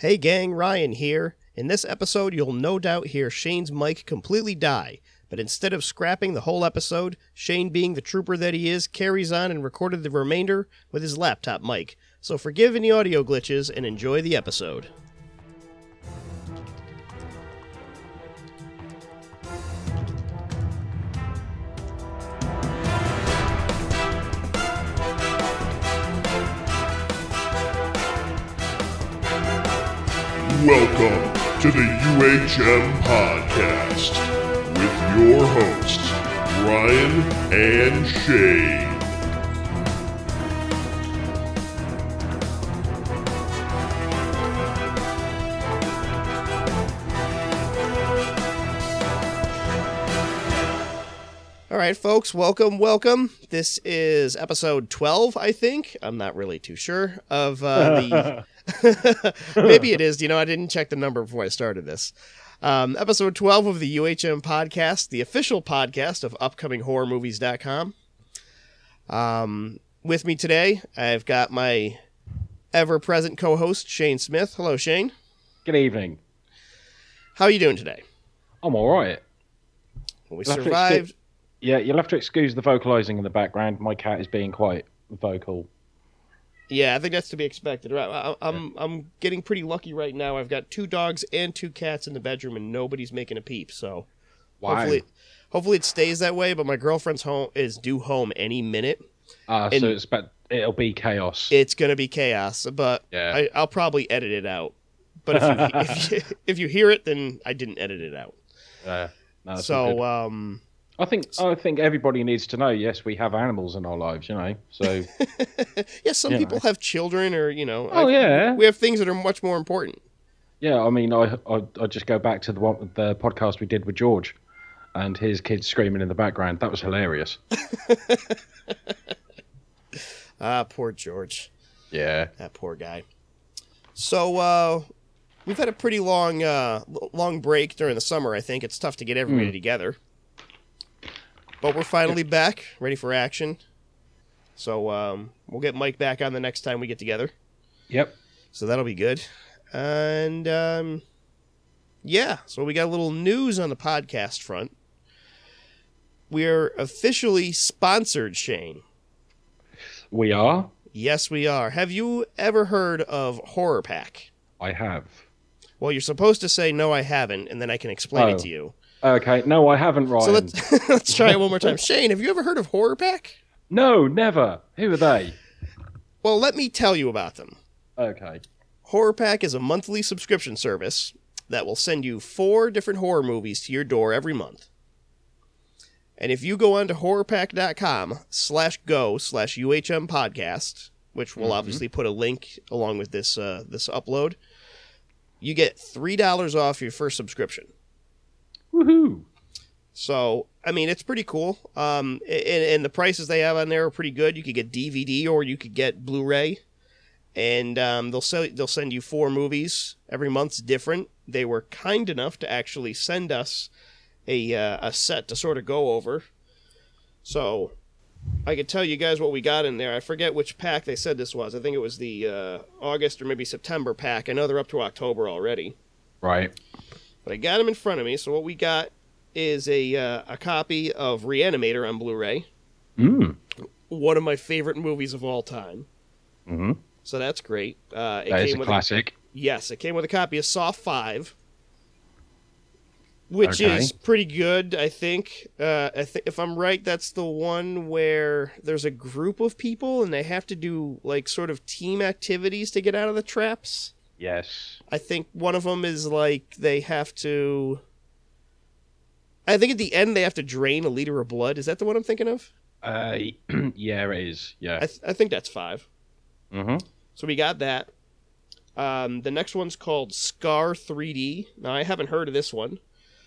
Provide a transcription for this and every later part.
Hey gang, Ryan here. In this episode, you'll no doubt hear Shane's mic completely die, but instead of scrapping the whole episode, Shane, being the trooper that he is, carries on and recorded the remainder with his laptop mic. So forgive any audio glitches and enjoy the episode. Welcome to the UHM Podcast with your hosts, Ryan and Shane. All right, folks, welcome, welcome. This is episode 12, I think. I'm not really too sure of uh, the. Maybe it is. You know, I didn't check the number before I started this. Um, episode 12 of the UHM podcast, the official podcast of upcominghorrormovies.com. Um, with me today, I've got my ever present co host, Shane Smith. Hello, Shane. Good evening. How are you doing today? I'm all right. We You'll survived. Yeah, you'll have to excuse the vocalizing in the background. My cat is being quite vocal. Yeah, I think that's to be expected. Right, I- I'm I'm getting pretty lucky right now. I've got two dogs and two cats in the bedroom, and nobody's making a peep. So hopefully, hopefully it stays that way. But my girlfriend's home is due home any minute. Ah, so it's but it'll be chaos. It's gonna be chaos, but Yeah. I, I'll probably edit it out. But if you, if you if you hear it, then I didn't edit it out. Yeah. No, so um, I think I think everybody needs to know. Yes, we have animals in our lives, you know. So yeah, some people have children, or you know, oh I- yeah, we have things that are much more important. yeah. I mean, I I I just go back to the one the podcast we did with George, and his kids screaming in the background. That was hilarious. Ah, poor George. Yeah. That poor guy. So uh, we've had a pretty long uh, long break during the summer. I think it's tough to get everybody together, but we're finally back, ready for action. So um, we'll get Mike back on the next time we get together. Yep. So that'll be good. And um, yeah, so we got a little news on the podcast front. We're officially sponsored, Shane. We are. Yes, we are. Have you ever heard of Horror Pack? I have. Well, you're supposed to say no, I haven't, and then I can explain it Oh. to you. Okay. No, I haven't, Ryan. So let's let's try it one more time. Shane, have you ever heard of Horror Pack? No, never. Who are they? Well, let me tell you about them. Okay. Horror Pack is a monthly subscription service that will send you four different horror movies to your door every month. And if you go on to horrorpack.com slash go slash UHM podcast, which we'll obviously put a link along with this uh, this upload, you get three dollars off your first subscription. Woohoo. So, I mean, it's pretty cool. Um, and, and the prices they have on there are pretty good. You could get DVD or you could get Blu-ray, and um, they'll sell, they'll send you four movies every month's different. They were kind enough to actually send us a uh, a set to sort of go over. So, I could tell you guys what we got in there. I forget which pack they said this was. I think it was the uh, August or maybe September pack. I know they're up to October already. Right. But I got them in front of me. So what we got is a uh, a copy of Reanimator on Blu-ray, Mm. one of my favorite movies of all time. Mm-hmm. So that's great. Uh, it That is came a with classic. yes, it came with a copy of Saw Five, which Okay. is pretty good. I think. Uh, I think if I'm right, that's the one where there's a group of people and they have to do like sort of team activities to get out of the traps. Yes. I think one of them is like they have to. I think at the end they have to drain a liter of blood. Is that the one I'm thinking of? Uh, yeah, it is. Yeah. I, th- I think that's five. Mm-hmm. So we got that. Um, the next one's called Scar 3D. Now I haven't heard of this one.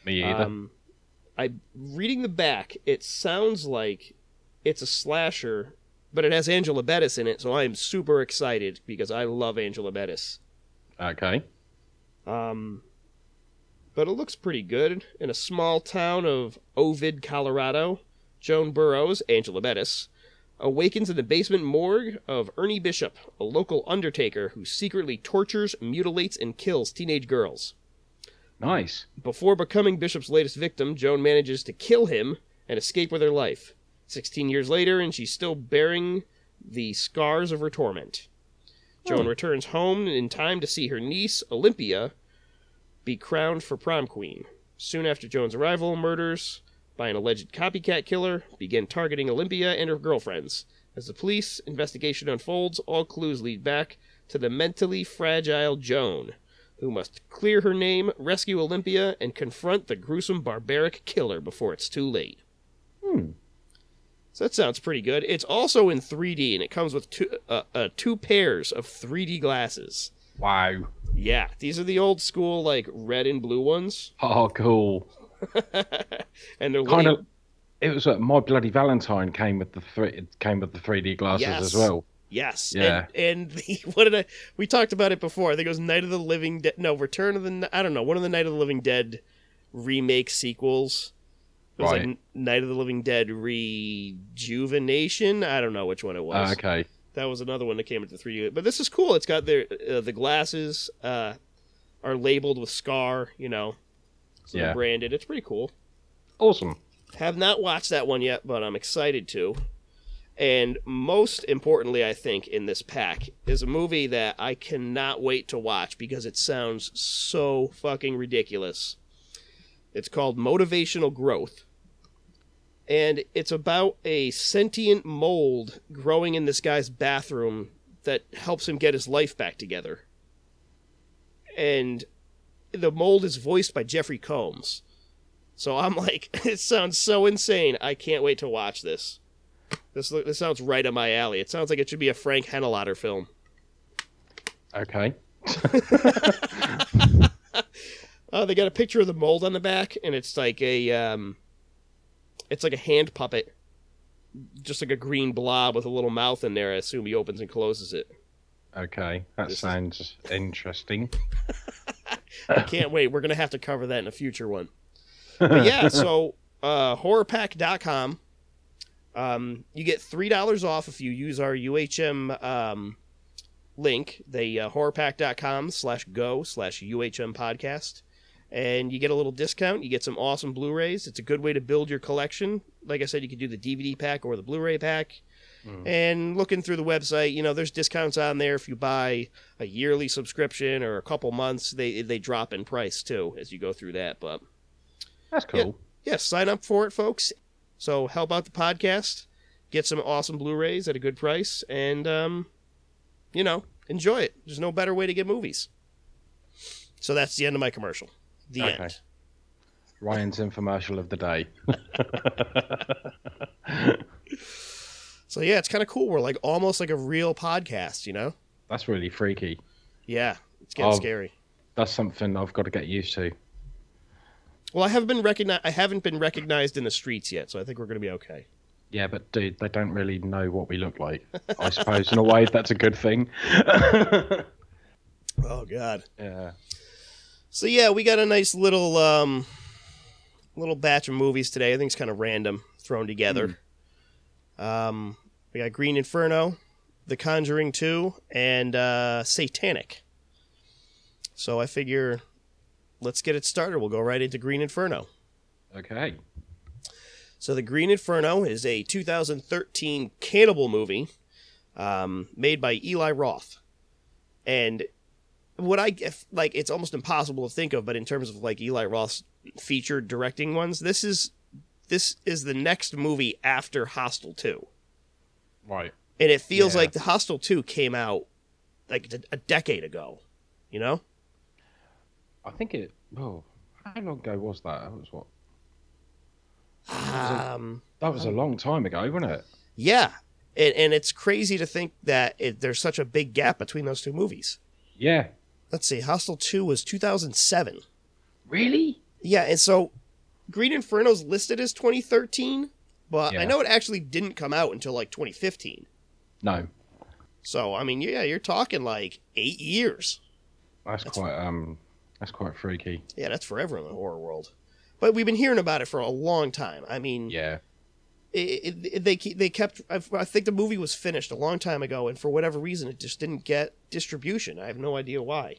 Me either. Um, I reading the back. It sounds like it's a slasher, but it has Angela Bettis in it. So I am super excited because I love Angela Bettis. Okay. Um, but it looks pretty good. In a small town of Ovid, Colorado, Joan Burrows, Angela Bettis, awakens in the basement morgue of Ernie Bishop, a local undertaker who secretly tortures, mutilates, and kills teenage girls. Nice. Before becoming Bishop's latest victim, Joan manages to kill him and escape with her life. 16 years later, and she's still bearing the scars of her torment. Joan returns home in time to see her niece, Olympia, be crowned for prom queen. Soon after Joan's arrival, murders by an alleged copycat killer begin targeting Olympia and her girlfriends. As the police investigation unfolds, all clues lead back to the mentally fragile Joan, who must clear her name, rescue Olympia, and confront the gruesome barbaric killer before it's too late. Hmm. So that sounds pretty good. It's also in 3D, and it comes with two uh, uh, two pairs of 3D glasses. Wow. Yeah, these are the old school like red and blue ones, Oh, cool. and they're Kind of. It was uh, my bloody Valentine came with the three. It came with the 3D glasses Yes. as well. Yes. Yeah. And, and the, what did I? We talked about it before. I think it was Night of the Living Dead. No, Return of the. I don't know. One of the Night of the Living Dead remake sequels. It was Right. like Night of the Living Dead Rejuvenation. I don't know which one it was. Ah, okay. That was another one that came into 3D. But this is cool. It's got their uh, the glasses uh, are labeled with Scar. You know, so Yeah. branded. It's pretty cool. Awesome. Have not watched that one yet, but I'm excited to. And most importantly, I think, in this pack is a movie that I cannot wait to watch because it sounds so fucking ridiculous. It's called Motivational Growth. And it's about a sentient mold growing in this guy's bathroom that helps him get his life back together. And the mold is voiced by Jeffrey Combs. So I'm like, it sounds so insane. I can't wait to watch this. This this sounds right up my alley. It sounds like it should be a Frank Henenlotter film. Okay. Oh, they got a picture of the mold on the back, and it's like a um, it's like a hand puppet, just like a green blob with a little mouth in there. I assume he opens and closes it. Okay. That This is- sounds interesting. I can't wait. We're gonna have to cover that in a future one. But yeah, so uh, horrorpack.com. Um, you get three dollars off if you use our UHM um, link, the uh, horrorpack.com slash go slash UHM podcast. And you get a little discount. You get some awesome Blu-rays. It's a good way to build your collection. Like I said, you could do the DVD pack or the Blu-ray pack. And looking through the website, you know, there's discounts on there if you buy a yearly subscription or a couple months. They they drop in price too as you go through that. But That's cool. yeah, sign up for it, folks. So help out the podcast, get some awesome Blu-rays at a good price, and um, you know, enjoy it. There's no better way to get movies. So that's the end of my commercial. The Okay. end. Ryan's infomercial of the day. So yeah, it's kind of cool. We're like almost like a real podcast, you know? That's really freaky. Yeah, it's getting Oh. scary. That's something I've got to get used to. Well, I haven't been recognized. I haven't been recognized in the streets yet, so I think we're gonna be okay. Yeah, but dude, they don't really know what we look like. I suppose in a way that's a good thing. Oh God. yeah. So yeah, we got a nice little um little batch of movies today. I think it's kind of random thrown together. Um we got Green Inferno, The Conjuring 2, and uh Satanic. So I figure let's get it started. We'll go right into Green Inferno. Okay. So the Green Inferno is a 2013 cannibal movie um, made by Eli Roth, and what I if, like, it's almost impossible to think of, but in terms of like Eli Roth's featured directing ones, this is this is the next movie after Hostel 2, Right. and it feels Yeah. like the Hostel 2 came out like a- a decade ago, you know? I think it. Oh, how long ago was that? That was what? Um, That was a long time ago, wasn't it? yeah, and, and it's crazy to think that it, there's such a big gap between those two movies. Yeah. Let's see, Hostel 2 was 2007. Really? Yeah, and so Green Inferno's listed as 2013, but I know it actually didn't come out until like 2015. No. So, I mean, yeah, you're talking like eight years. That's, That's- quite um. That's quite freaky. Yeah, that's forever in the horror world. But we've been hearing about it for a long time. I mean, Yeah. It, it, they they kept. I, I think the movie was finished a long time ago, and for whatever reason, it just didn't get distribution. I have no idea why.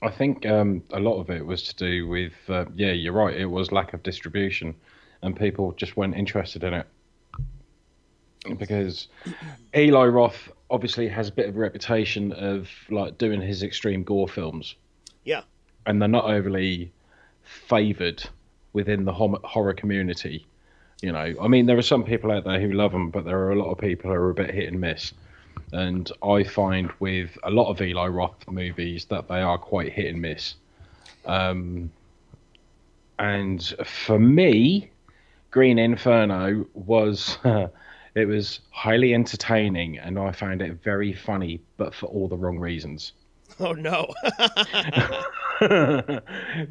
I think um, a lot of it was to do with, uh, yeah, you're right. It was lack of distribution, and people just weren't interested in it because Eli Roth obviously has a bit of a reputation of like doing his extreme gore films. Yeah. and they're not overly favoured within the horror community. You know, I mean, there are some people out there who love them, but there are a lot of people who are a bit hit and miss. And I find with a lot of Eli Roth movies that they are quite hit and miss. Um, and for me, Green Inferno was it was highly entertaining, and I found it very funny, but for all the wrong reasons. Oh no.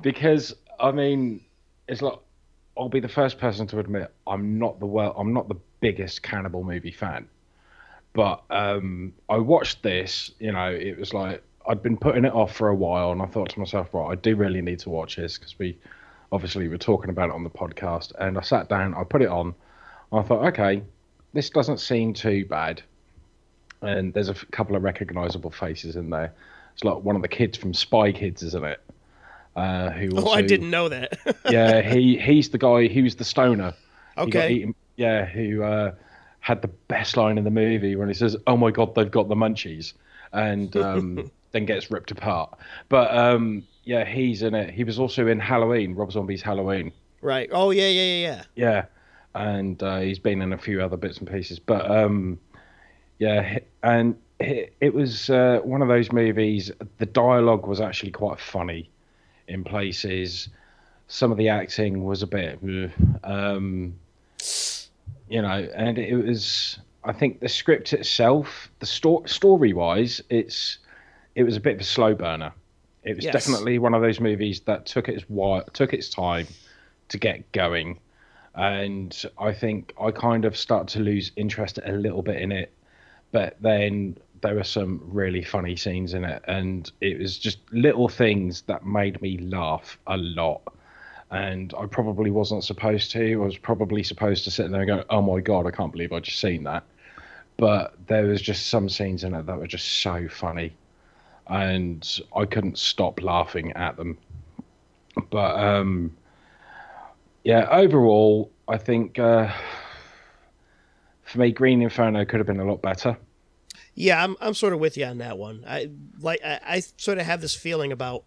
because I mean, it's like I'll be the first person to admit I'm not the well, I'm not the biggest cannibal movie fan, but um, I watched this. You know, it was like I'd been putting it off for a while, and I thought to myself, right, I do really need to watch this because we obviously were talking about it on the podcast, and I sat down, I put it on, I thought, okay, this doesn't seem too bad, and there's a couple of recognisable faces in there. It's like one of the kids from Spy Kids, isn't it? Uh, who oh, I didn't know that. yeah, he he's the guy who's the stoner. Okay. eaten- yeah, who uh, had the best line in the movie when he says, "Oh my god, they've got the munchies," and um, then gets ripped apart. But um, yeah, he's in it. He was also in Halloween, Rob Zombie's Halloween. Right. Oh yeah, yeah, yeah, yeah. Yeah, and uh, he's been in a few other bits and pieces. But um, yeah, and it, it was uh, one of those movies. The dialogue was actually quite funny in places. Some of the acting was a bit, um, you know, and it was. I think the script itself, the sto- story wise, it's it was a bit of a slow burner. It was Yes. definitely one of those movies that took its while, took its time to get going, and I think I kind of start to lose interest a little bit in it. But then there were some really funny scenes in it, and it was just little things that made me laugh a lot. And I probably wasn't supposed to. I was probably supposed to sit there and go, "Oh my god, I can't believe I just seen that." But there was just some scenes in it that were just so funny, and I couldn't stop laughing at them. But um, yeah, overall, I think uh, for me, Green Inferno could have been a lot better. Yeah, I'm I'm sort of with you on that one. I like I, I sort of have this feeling about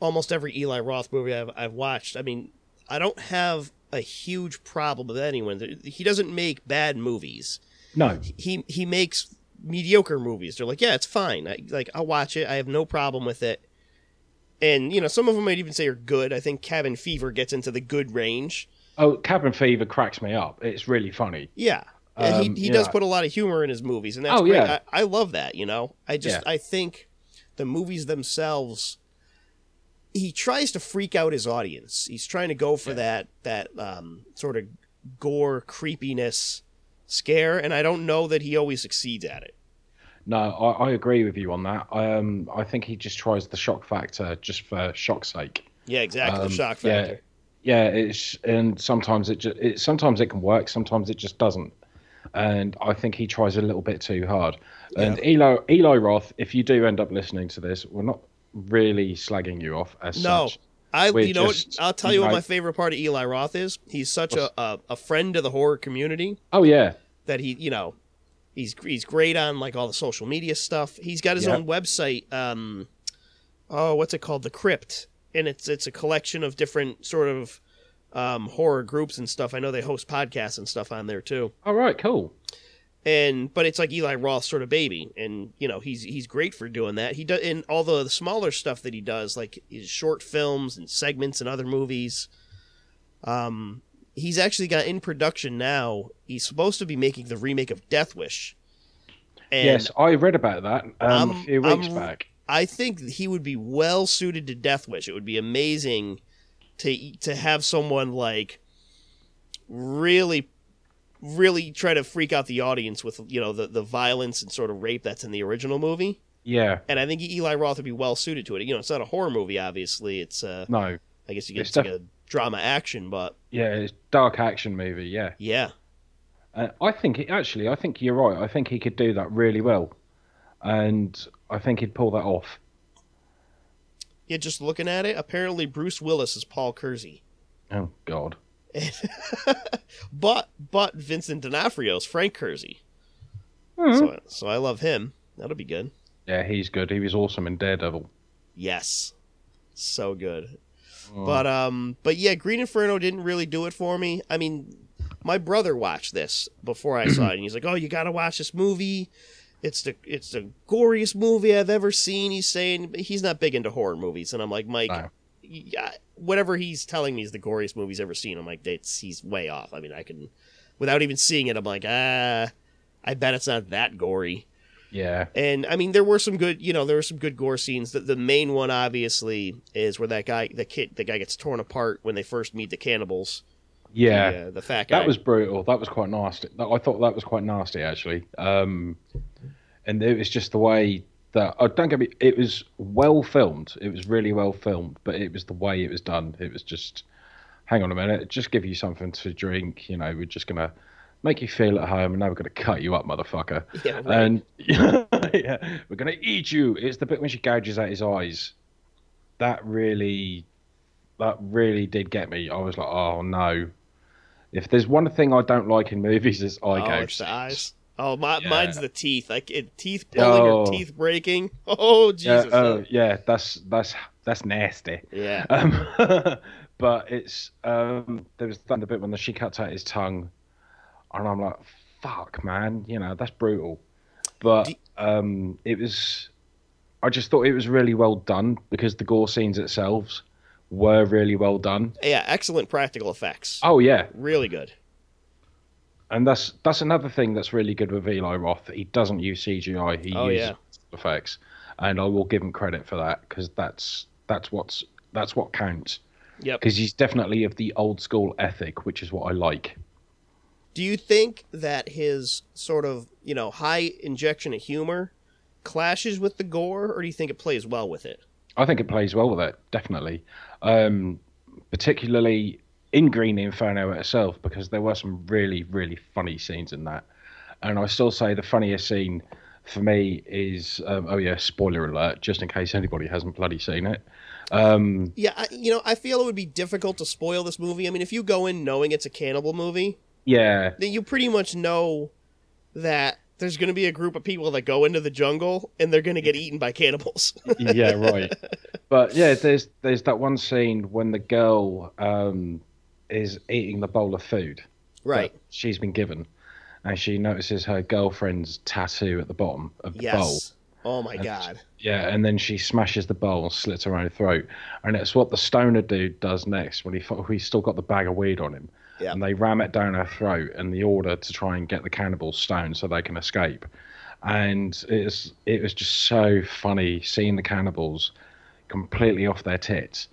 almost every Eli Roth movie I've I've watched. I mean, I don't have a huge problem with anyone. He doesn't make bad movies. No, He he makes mediocre movies. They're like, yeah, it's fine. I, like I'll watch it. I have no problem with it. And you know, some of them might even say are good. I think Cabin Fever gets into the good range. oh, Cabin Fever cracks me up. It's really funny. Yeah. And Um, he, he does put a lot of humor in his movies, and that's Oh, great. yeah. I, I love that, you know. I just Yeah. I think the movies themselves he tries to freak out his audience. He's trying to go for that that um, sort of gore creepiness scare, and I don't know that he always succeeds at it. No, I, I agree with you on that. Um, I think he just tries the shock factor just for shock's sake. Yeah, exactly. Um, the shock yeah. factor. Yeah, it's and sometimes it just it, sometimes it can work, sometimes it just doesn't. And I think he tries a little bit too hard. And Eli Eli Roth, if you do end up listening to this, we're not really slagging you off as No. such. I We're you know just- what I'll tell you what my favorite part of Eli Roth is. He's such a, a a friend of the horror community. Oh yeah, that he you know he's he's great on like all the social media stuff he's got his Yeah. own website um oh what's it called the crypt and it's it's a collection of different sort of um horror groups and stuff i know they host podcasts and stuff on there too all right, cool. and but it's like eli roth sort of baby and you know he's he's great for doing that he does in all the, the smaller stuff that he does like his short films and segments and other movies um he's actually got in production now he's supposed to be making the remake of death wish and yes, I read about that um, a few weeks I'm- back. I think he would be well suited to Death Wish. It would be amazing to to have someone like really really try to freak out the audience with you know the the violence and sort of rape that's in the original movie. Yeah, And I think Eli Roth would be well suited to it. You know, it's not a horror movie obviously. It's uh no, I guess you get It's it's like a drama action, but yeah, it's dark action movie. Yeah, yeah. Uh, I think it, actually, I think you're right. I think he could do that really well, and I think he'd pull that off. Yeah, just looking at it, apparently Bruce Willis is Paul Kersey. Oh God. but but Vincent D'Onofrio is Frank Kersey. Hmm. So so I love him. That'll be good. Yeah, he's good. He was awesome in Daredevil. Yes. So good. Oh. But um but yeah, Green Inferno didn't really do it for me. I mean, my brother watched this before I saw it and he's like, "Oh, you got to watch this movie. It's the it's the goriest movie I've ever seen." He's saying he's not big into horror movies and I'm like, "Mike, No. yeah, whatever he's telling me is the goriest movie he's ever seen." I'm like, "That's he's way off." I mean, I can without even seeing it, I'm like, "Ah, I bet it's not that gory." Yeah. And I mean, there were some good, you know, there were some good gore scenes. The, the main one, obviously, is where that guy, the kid, the guy gets torn apart when they first meet the cannibals. Yeah. the, uh, the fat guy. That was brutal. That was quite nasty. I thought that was quite nasty actually. Um, and it was just the way that. Oh, don't get me. It was well filmed. It was really well filmed, but it was the way it was done. It was just. Hang on a minute. Just give you something to drink. You know, we're just gonna make you feel at home, and now we're gonna cut you up, motherfucker. Yeah, right. And yeah, we're gonna eat you. It's the bit when she gouges out his eyes. That really, that really did get me. I was like, oh no. If there's one thing I don't like in movies, it's eye oh, gouge. it's the eyes. Oh, my, Yeah. mine's the teeth. Like it, teeth pulling Oh. or teeth breaking. Oh, Yeah, Jesus. oh, yeah, that's that's that's nasty. yeah. Um, but it's um, there was that bit when the, she cuts out his tongue, and I'm like, fuck, man, you know that's brutal. But Do- um, it was, I just thought it was really well done because the gore scenes itself were really well done. Yeah, excellent practical effects. Oh yeah, Really good. and that's that's another thing that's really good with Eli Roth. He doesn't use CGI. He Oh, uses yeah. effects, and I will give him credit for that because that's that's what's that's what counts. Yep. Because he's definitely of the old school ethic, which is what I like. Do you think that his sort of, you know, high injection of humor clashes with the gore, or do you think it plays well with it? I think it plays well with it, definitely. Um, particularly in Green Inferno itself, because there were some really, really funny scenes in that. And I still say the funniest scene for me is um, oh yeah, spoiler alert, just in case anybody hasn't bloody seen it. Um, Yeah, I, you know, I feel it would be difficult to spoil this movie. I mean, if you go in knowing it's a cannibal movie, yeah, then you pretty much know that there's going to be a group of people that go into the jungle and they're going to get eaten by cannibals. yeah, right. But yeah, there's there's that one scene when the girl um, is eating the bowl of food right. she's been given, and she notices her girlfriend's tattoo at the bottom of the bowl. Yes. Oh my god. Yeah, and then she smashes the bowl and slits her own throat, and it's what the stoner dude does next when he he's still got the bag of weed on him, Yeah. and they ram it down her throat in the order to try and get the cannibals stoned so they can escape, and it's it was just so funny seeing the cannibals completely off their tits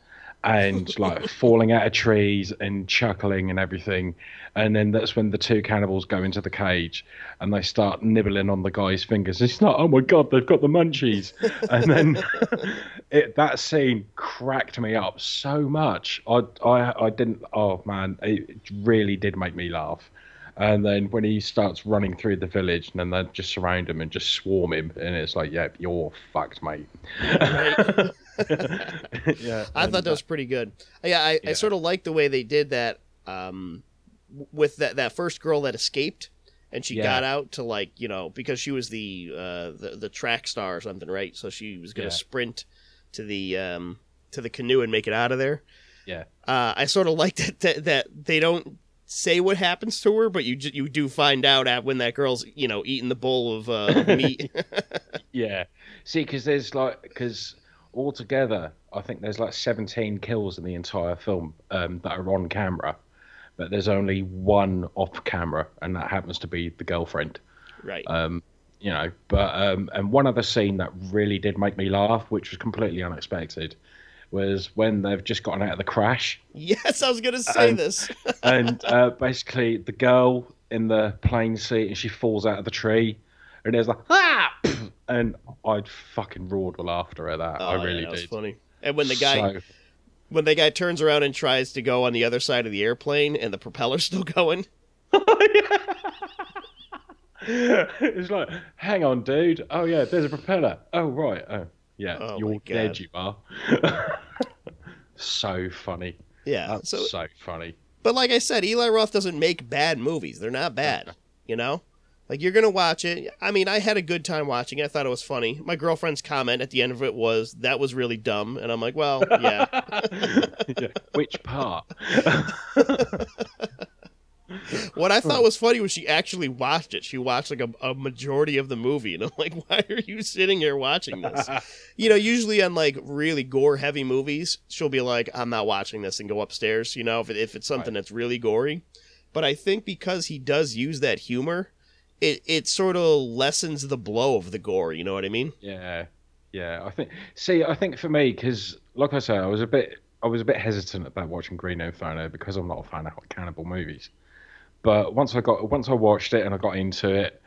and like falling out of trees and chuckling and everything. And then that's when the two cannibals go into the cage and they start nibbling on the guy's fingers. It's not, oh my god, they've got the munchies. And then it, that scene cracked me up so much. I, I, I didn't. Oh man, it really did make me laugh. And then when he starts running through the village, and then they just surround him and just swarm him, and it's like, "Yep, you're fucked, mate." Right. yeah, I and thought that was pretty good. Yeah, I, I sort of like the way they did that um, with that, that first girl that escaped and she Yeah. got out to like you know because she was the uh, the the track star or something, right? So she was gonna Yeah. sprint to the um, to the canoe and make it out of there. Yeah. Uh, I sort of like that, that that they don't say what happens to her, but you you do find out at when that girl's you know eating the bowl of, uh, meat. Yeah. See, because there's like, because altogether, I think there's like 17 kills in the entire film um, that are on camera, but there's only one off camera, and that happens to be the girlfriend. right. Um, you know, but um, and one other scene that really did make me laugh, which was completely unexpected, was when they've just gotten out of the crash, yes, I was gonna say and- this. and uh, basically the girl in the plane seat and she falls out of the tree, and there's like ah, and I'd fucking roared with laughter at that. Oh, I yeah, really that was did. funny. And when the guy So- when the guy turns around and tries to go on the other side of the airplane and the propeller's still going. it's like, hang on, dude. Oh yeah, there's a propeller. Oh right. Oh yeah, Oh, you're dead. You are. so funny. Yeah. That's so, so funny. but like I said, Eli Roth doesn't make bad movies. They're not bad. You know, like you're gonna watch it. I mean, I had a good time watching it. I thought it was funny. My girlfriend's comment at the end of it was that was really dumb, and I'm like, well, yeah. Yeah. Which part? What I thought was funny was she actually watched it. She watched like a, a majority of the movie, and I'm like, why are you sitting here watching this? you know, usually on like really gore heavy movies, she'll be like, I'm not watching this and go upstairs. You know, if it, if it's something Right. that's really gory. But I think because he does use that humor, it it sort of lessens the blow of the gore. You know what I mean? Yeah, yeah. I think. See, I think for me, because like I said, I was a bit, I was a bit hesitant about watching Green Inferno because I'm not a fan of cannibal movies. But once I got, once I watched it and I got into it,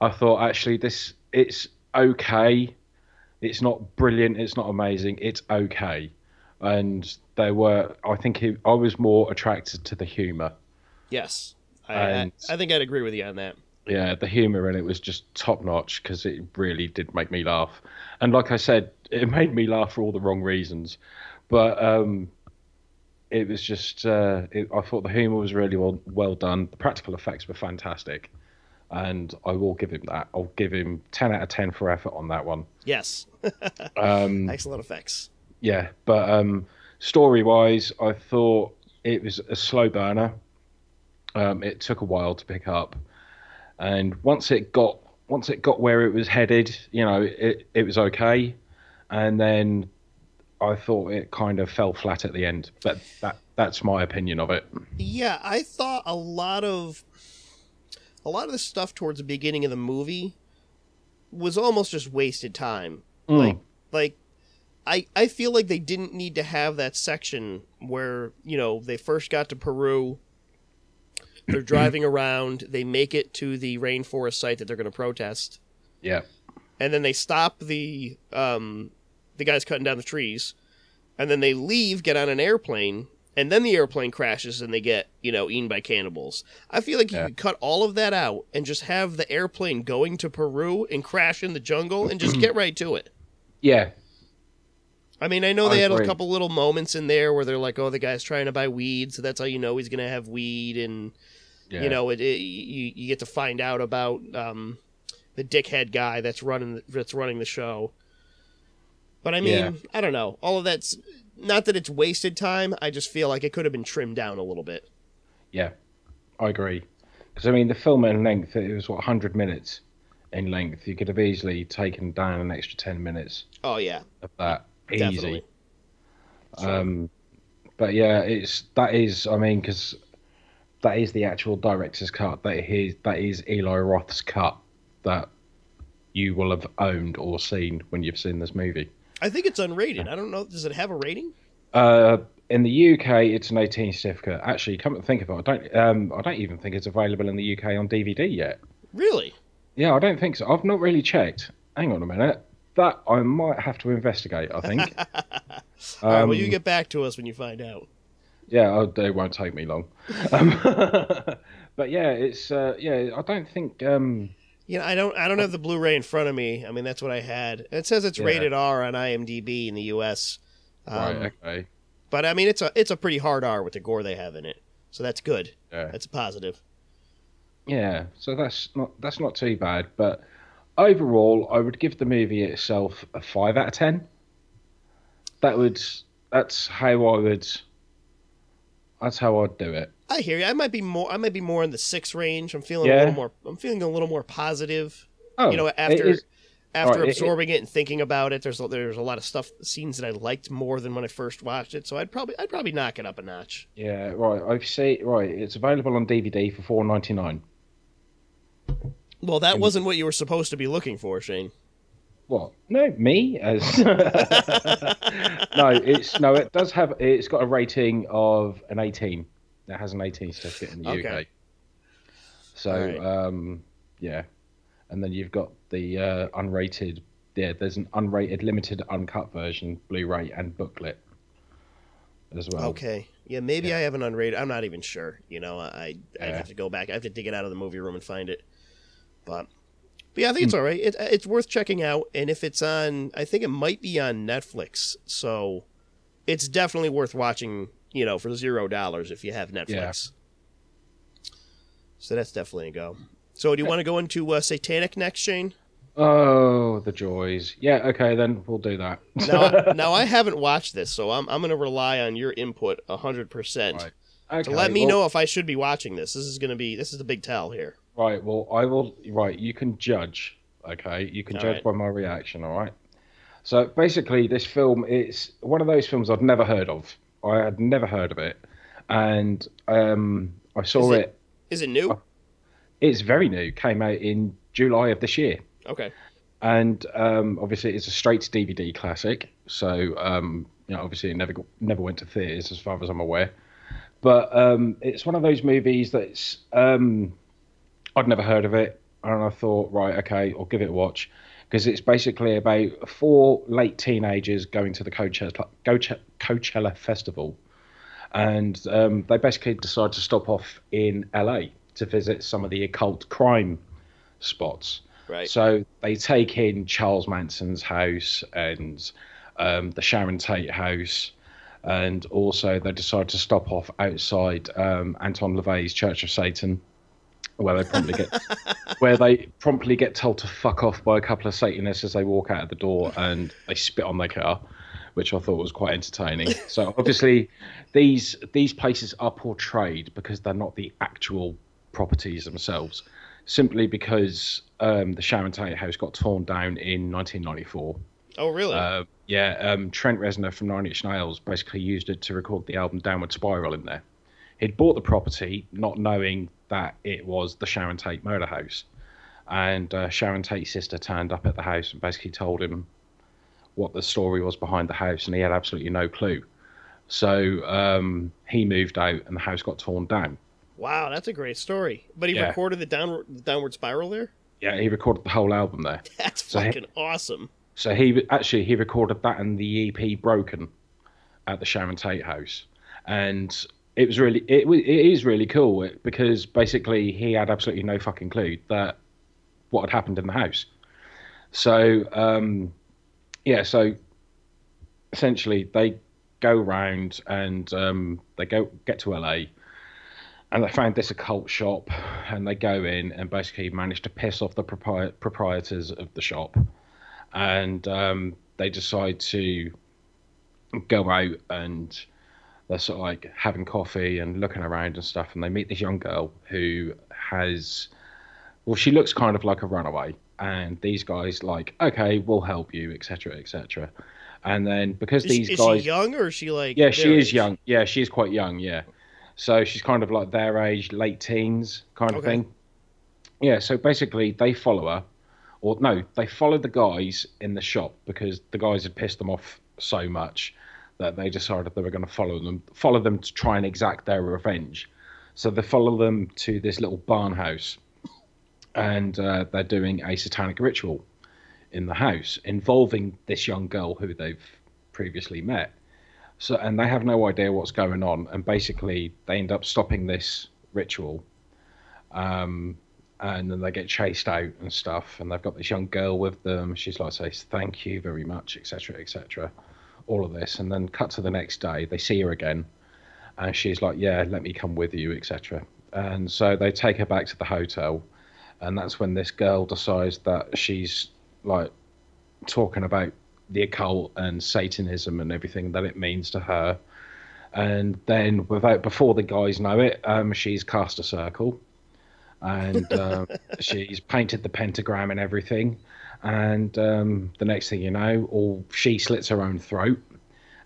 I thought actually this, it's okay. It's not brilliant. It's not amazing. It's okay. And they were, I think, it, I was more attracted to the humor. Yes, I, And- I, I think I'd agree with you on that. Yeah, the humor in it was just top notch because it really did make me laugh. And like I said, it made me laugh for all the wrong reasons. But um, it was just, uh, it, I thought the humor was really well, well done. The practical effects were fantastic. And I will give him that. I'll give him 10 out of 10 for effort on that one. Yes, Um, excellent effects. yeah, but um, story wise, I thought it was a slow burner. Um, it took a while to pick up, and once it got once it got where it was headed, you know, it it was okay, and then I thought it kind of fell flat at the end. But that that's my opinion of it. Yeah, I thought a lot of a lot of the stuff towards the beginning of the movie was almost just wasted time. Mm. Like like I I feel like they didn't need to have that section where, you know, they first got to Peru. They're driving around, they make it to the rainforest site that they're going to protest, Yeah, and then they stop the um the guys cutting down the trees, and then they leave, get on an airplane, and then the airplane crashes and they get you know eaten by cannibals. I feel like you Yeah. could cut all of that out and just have the airplane going to Peru and crash in the jungle and just get right to it. yeah, I mean, I know I they had a couple little moments in there where they're like, "Oh, the guy's trying to buy weed, so that's how you know he's gonna have weed," and yeah. you know, it, it you you get to find out about um, the dickhead guy that's running that's running the show. But I mean, Yeah. I don't know. All of that's not that it's wasted time. I just feel like it could have been trimmed down a little bit. Yeah, I agree. Because I mean, the film in length it was what 100 minutes in length. You could have easily taken down an extra 10 minutes Oh yeah, of that definitely. easy. Um, but yeah, it's that is. I mean, because that is the actual director's cut. That is that is Eli Roth's cut that you will have owned or seen when you've seen this movie. I think it's unrated. I don't know. Does it have a rating? Uh, in the UK, it's an 18 certificate. Actually, come to think of it, I don't. Um, I don't even think it's available in the UK on DVD yet. Really? Yeah, I don't think so. I've not really checked. Hang on a minute. That I might have to investigate. I think. All right. Well, Um, you get back to us when you find out. Yeah, it won't take me long. Um, but yeah, it's uh, yeah. I don't think. Um, You know, I don't. I don't have the Blu-ray in front of me. I mean, that's what I had. It says it's Yeah. rated R on IMDb in the U.S. Um, right. Okay. But I mean, it's a it's a pretty hard R with the gore they have in it, so that's good. Yeah. That's a positive. Yeah. So that's not that's not too bad. But overall, I would give the movie itself a five out of ten. That would. That's how I would. That's how I'd do it. I hear you. I might be more. I might be more in the six range. I'm feeling a little more. I'm feeling a little more positive. Oh, you know, after is- after Right, it- absorbing it, and thinking about it, there's a, there's a lot of stuff scenes that I liked more than when I first watched it. So I'd probably I'd probably knock it up a notch. Yeah. Right. I've seen. Right. It's available on DVD for four ninety nine. Well, that wasn't what you were supposed to be looking for, Shane. What? No, me as no. It's no. It does have. It's got a rating of an eighteen. It has an eighteen certificate in the Okay. UK. So Alright. um, yeah, and then you've got the uh, unrated. Yeah, there's an unrated, limited, uncut version, Blu-ray and booklet as well. Okay. Yeah, maybe I have an unrated. I'm not even sure. You know, I I'd Yeah. have to go back. I have to dig it out of the movie room and find it. But, but yeah, I think it's all right. It, it's worth checking out, and if it's on, I think it might be on Netflix. So, it's definitely worth watching. You know, for zero dollars if you have Netflix. Yeah. So that's definitely a go. So do you want to go into uh, Satanic next, Shane? Oh, the joys. Yeah, okay, then we'll do that. now, now I haven't watched this, so I'm I'm going to rely on your input hundred percent. Right. Okay, to let me well- know if I should be watching this. This is going to be this is the big tell here. Right, well, I will. Right, you can judge. Okay, you can All judge right. by my reaction. All right. So basically, this film it's one of those films I've never heard of. I had never heard of it, and um, I saw Is it, it- Is it new? Oh. It's very new. Came out in July of this year, Okay. and um, obviously it's a straight to DVD classic. So um, you know, obviously it never go- never went to theaters as far as I'm aware. But um, it's one of those movies that's um, I'd never heard of it, and I thought, right, okay, I'll give it a watch because it's basically about four late teenagers going to the Coachella, Coachella, festival, and um, they basically decide to stop off in LA to visit some of the occult crime spots. Right. So they take in Charles Manson's house and um, the Sharon Tate house, and also they decide to stop off outside um, Anton LaVey's Church of Satan, where they promptly get where they promptly get told to fuck off by a couple of Satanists as they walk out of the door, and they spit on their car, which I thought was quite entertaining. So obviously, these these places are portrayed because they're not the actual properties themselves simply because um, the Sharon Tate house got torn down in 1994. oh, really? Uh, yeah, um, Trent Reznor from Nine Inch Nails basically used it to record the album Downward Spiral in there. He'd bought the property not knowing that it was the Sharon Tate murder house. And uh, Sharon Tate's sister turned up at the house and basically told him what the story was behind the house, and he had absolutely no clue. So um, he moved out, and the house got torn down. wow, that's a great story. But he yeah. recorded the downward the downward spiral there. Yeah, he recorded the whole album there. That's So he- fucking awesome. So he actually he recorded that and the EP Broken at the Sharon Tate house, and it was really it it is really cool because basically he had absolutely no fucking clue that what had happened in the house. So um, yeah, so essentially they go round and um, they go get to LA. And they found this occult shop, and they go in and basically manage to piss off the propri- proprietors of the shop and um, they decide to go out and they're sort of like having coffee and looking around and stuff and they meet this young girl who has well she looks kind of like a runaway and these guys like okay we'll help you etc etc and then because Is, these is guys she young or is she like? yeah, she is age? young. Yeah, she is quite young. Yeah, so she's kind of like their age, late teens kind of Okay. thing. Yeah, so basically they follow her, or no, they follow the guys in the shop because the guys had pissed them off so much that they decided they were going to follow them, follow them to try and exact their revenge. So they follow them to this little barn house, and uh, they're doing a satanic ritual in the house involving this young girl who they've previously met. So and they have no idea what's going on, and basically they end up stopping this ritual, um, and then they get chased out and stuff. And they've got this young girl with them. She's like says thank you very much, etc., etc. All of this, and then cut to the next day. They see her again, and she's like, yeah, let me come with you, etc. And so they take her back to the hotel, and that's when this girl decides that she's like talking about the occult and Satanism and everything that it means to her. And then, without before the guys know it, um, she's cast a circle, and um, she's painted the pentagram and everything. And um, the next thing you know, all she slits her own throat,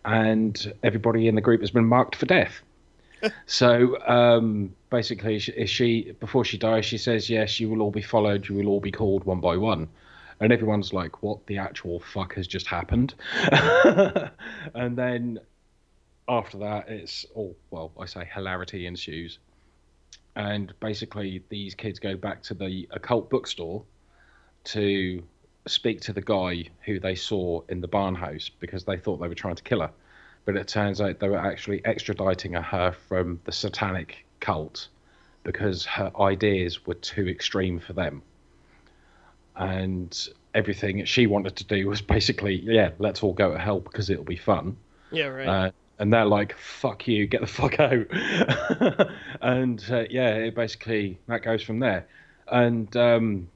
and everybody in the group has been marked for death. so um, basically, she, she before she dies, she says, "Yes, you will all be followed. You will all be called one by one." and everyone's like, "What the actual fuck has just happened?" and then after that, it's all well, I say hilarity ensues, and basically these kids go back to the occult bookstore to speak to the guy who they saw in the barn house because they thought they were trying to kill her, but it turns out they were actually extraditing her from the satanic cult because her ideas were too extreme for them and everything she wanted to do was basically, yeah, let's all go to hell because it'll be fun. Yeah, right. Uh, and they're like, "Fuck you, get the fuck out," and uh, yeah, it basically that goes from there. And um,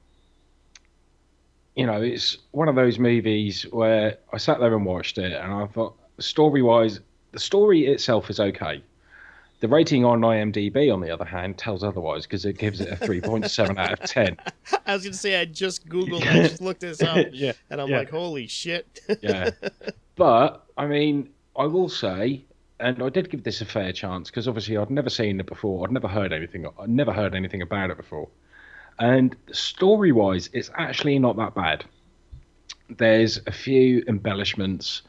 you know, it's one of those movies where I sat there and watched it, and I thought, story-wise, the story itself is okay. The rating on IMDb, on the other hand, tells otherwise because it gives it a 3.7 out of 10. I was gonna say I just googled, I just looked this up, yeah, and I'm yeah. like, holy shit. yeah. But I mean, I will say, and I did give this a fair chance because obviously I'd never seen it before. I'd never heard anything. I'd never heard anything about it before. And story-wise, it's actually not that bad. There's a few embellishments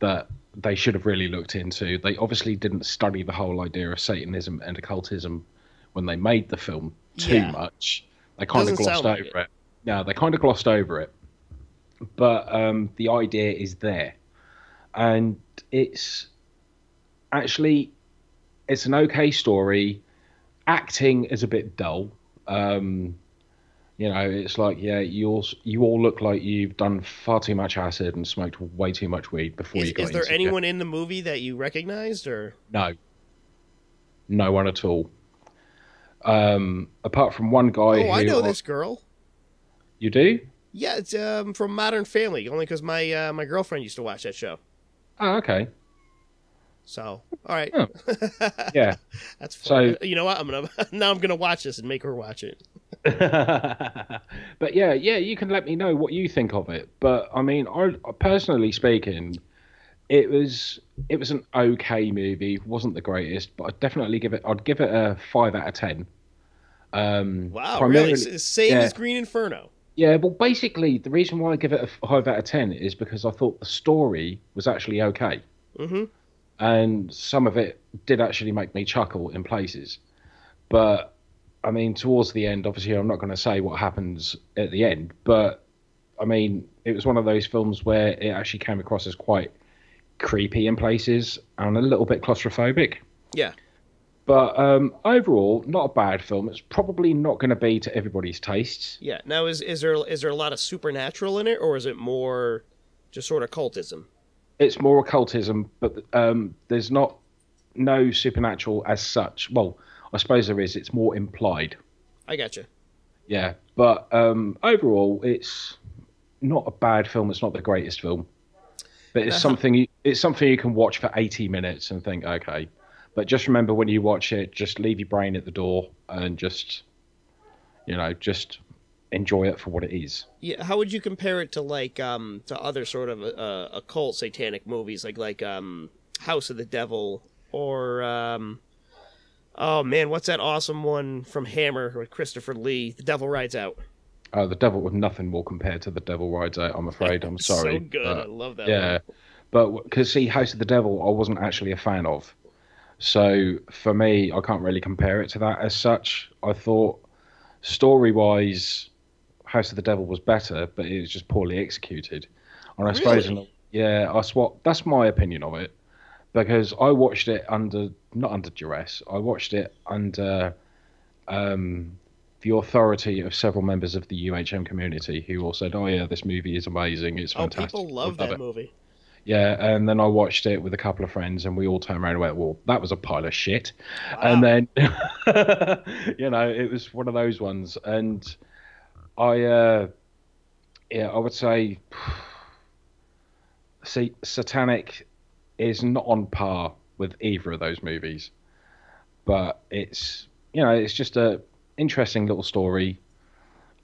that they should have really looked into. They obviously didn't study the whole idea of Satanism and occultism when they made the film too Yeah. much. They kind of Doesn't glossed sound over like it. No, they kind of glossed over it. But um, the idea is there, and it's actually it's an okay story. Acting is a bit dull. Um, you know, it's like yeah, you all you all look like you've done far too much acid and smoked way too much weed before Is, you got is there into it. anyone in the movie that you recognized, or No. No one at all. Um, apart from one guy oh, I know this girl. You do? Yeah, it's um, from Modern Family. Only because my uh, my girlfriend used to watch that show. Oh, okay. So, all right, Oh. Yeah. that's fun. So- you know what? I'm gonna now I'm gonna watch this and make her watch it. but yeah, yeah, you can let me know what you think of it. But I mean, I personally speaking, it was it was an okay movie. wasn't the greatest, but I'd definitely give it. I'd give it a five out of ten. Um, Wow, really? Same yeah. as Green Inferno. Yeah, well, basically, the reason why I give it a five out of ten is because I thought the story was actually okay, Mm-hmm. and some of it did actually make me chuckle in places. But I mean, towards the end, obviously, I'm not going to say what happens at the end, but I mean, it was one of those films where it actually came across as quite creepy in places and a little bit claustrophobic. Yeah. But um, overall, not a bad film. It's probably not going to be to everybody's tastes. Yeah. Now, is is there is there a lot of supernatural in it, or is it more just sort of cultism? it's more occultism, but um, there's not no supernatural as such. Well, I suppose there is. It's more implied. I got you. Yeah, but um, overall, it's not a bad film. It's not the greatest film, but it's Uh-huh. something. You, it's something you can watch for 80 minutes and think, okay. But just remember when you watch it, just leave your brain at the door and just, you know, just enjoy it for what it is. Yeah. How would you compare it to like um to other sort of uh, occult satanic movies like like um House of the Devil or um oh man what's that awesome one from Hammer with Christopher Lee The Devil Rides Out. Uh, the devil was nothing more compared to the devil rides out. I'm afraid. I'm sorry. So good. but- I love that. yeah, One. but because see, House of the Devil, I wasn't actually a fan of. So for me, I can't really compare it to that as such. I thought story-wise, House of the Devil was better, but it was just poorly executed. And I suppose, yeah, I swap. That's my opinion of it because I watched it under not under duress. I watched it under um, the authority of several members of the UHM community who all said, "Oh yeah, this movie is amazing. It's Oh, fantastic." people love love that it." movie. Yeah, and then I watched it with a couple of friends, and we all turned around and went, "Well, that was a pile of shit." And then, you know, it was one of those ones, and I, uh, yeah, I would say, see, Satanic is not on par with either of those movies, but it's, you know, it's just a interesting little story.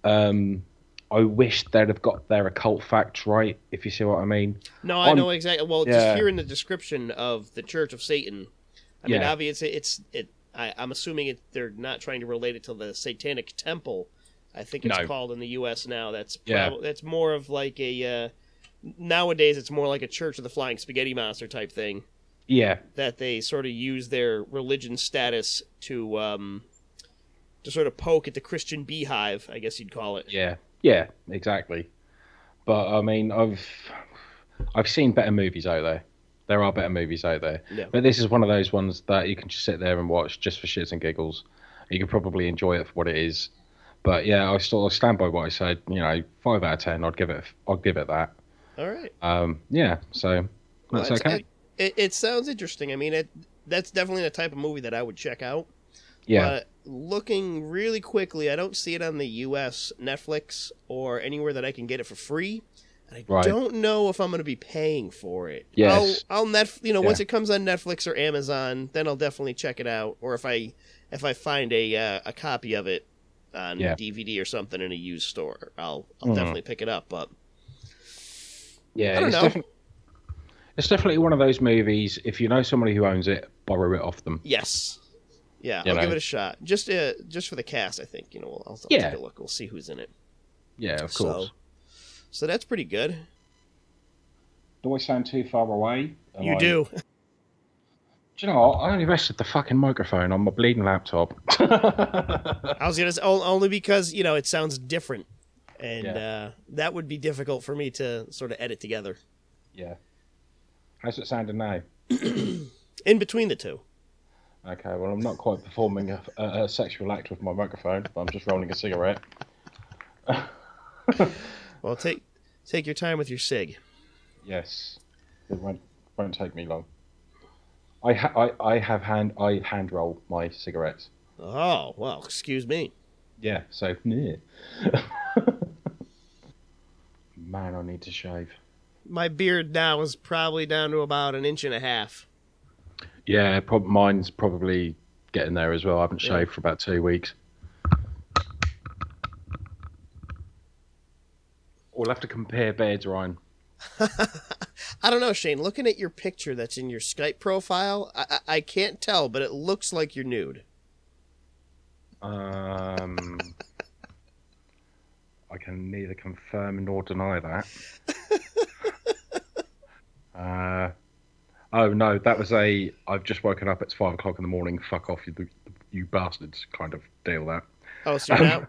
Um, I wish they'd have got their occult facts right, if you see what I mean. No, I know exactly. Well, just Yeah. hearing the description of the Church of Satan. I mean, obviously, it's it. I, I'm assuming it, they're not trying to relate it to the Satanic Temple. I think it's No. called in the U.S. now. That's Yeah. that's more of like a. Uh, nowadays, it's more like a Church of the Flying Spaghetti Monster type thing. Yeah, That they sort of use their religion status to um, to sort of poke at the Christian beehive. I guess you'd call it. Yeah, yeah, exactly. But I mean, I've I've seen better movies out there. There are better movies out there. Yeah. But this is one of those ones that you can just sit there and watch just for shits and giggles. You could probably enjoy it for what it is. But yeah, I still stand by what I said. You know, five out of ten. I'd give it. I'd give it that. All right. Um, yeah. So Well, that's okay. It, it sounds interesting. I mean, it that's definitely the type of movie that I would check out. yeah. But looking really quickly, I don't see it on the U.S. Netflix or anywhere that I can get it for free. And I Right. don't know if I'm going to be paying for it. Yes. I'll, I'll net, you know, once it comes on Netflix or Amazon, then I'll definitely check it out. Or if I if I find a uh, a copy of it on Yeah. DVD or something in a used store, I'll I'll Mhm. definitely pick it up. But Yeah, I don't it's, it's definitely one of those movies. If you know somebody who owns it, borrow it off them. yes, yeah, You I'll give know. it a shot. Just uh, just for the cast, I think. You know, I'll, I'll Yeah. take a look. We'll see who's in it. Yeah, of So- course. So that's pretty good. Do I sound too far away? Am you I- do. Do you know what? I only rested the fucking microphone on my bleeding laptop. I was gonna say o- only because you know it sounds different, and Yeah. uh, that would be difficult for me to sort of edit together yeah. How's it sounding now? in between the two. Okay, well, I'm not quite performing a, a, a sexual act with my microphone, but I'm just rolling a cigarette. Well, take take your time with your sig. Yes, it won't won't take me long. I ha- I, I have hand I hand roll my cigarettes. Oh well, excuse me. Yeah, so yeah. Man, I need to shave. My beard now is probably down to about an inch and a half. Yeah, prob- mine's probably getting there as well. I haven't Yeah. shaved for about two weeks. We'll have to compare beards, Ryan. I don't know, Shane. Looking at your picture that's in your Skype profile, I, I, I can't tell, but it looks like you're nude. Um, I can neither confirm nor deny that. uh, oh no, that was a. I've just woken up. It's five o'clock in the morning. Fuck off, you, you bastards! Kind of deal that. Oh, so you're not.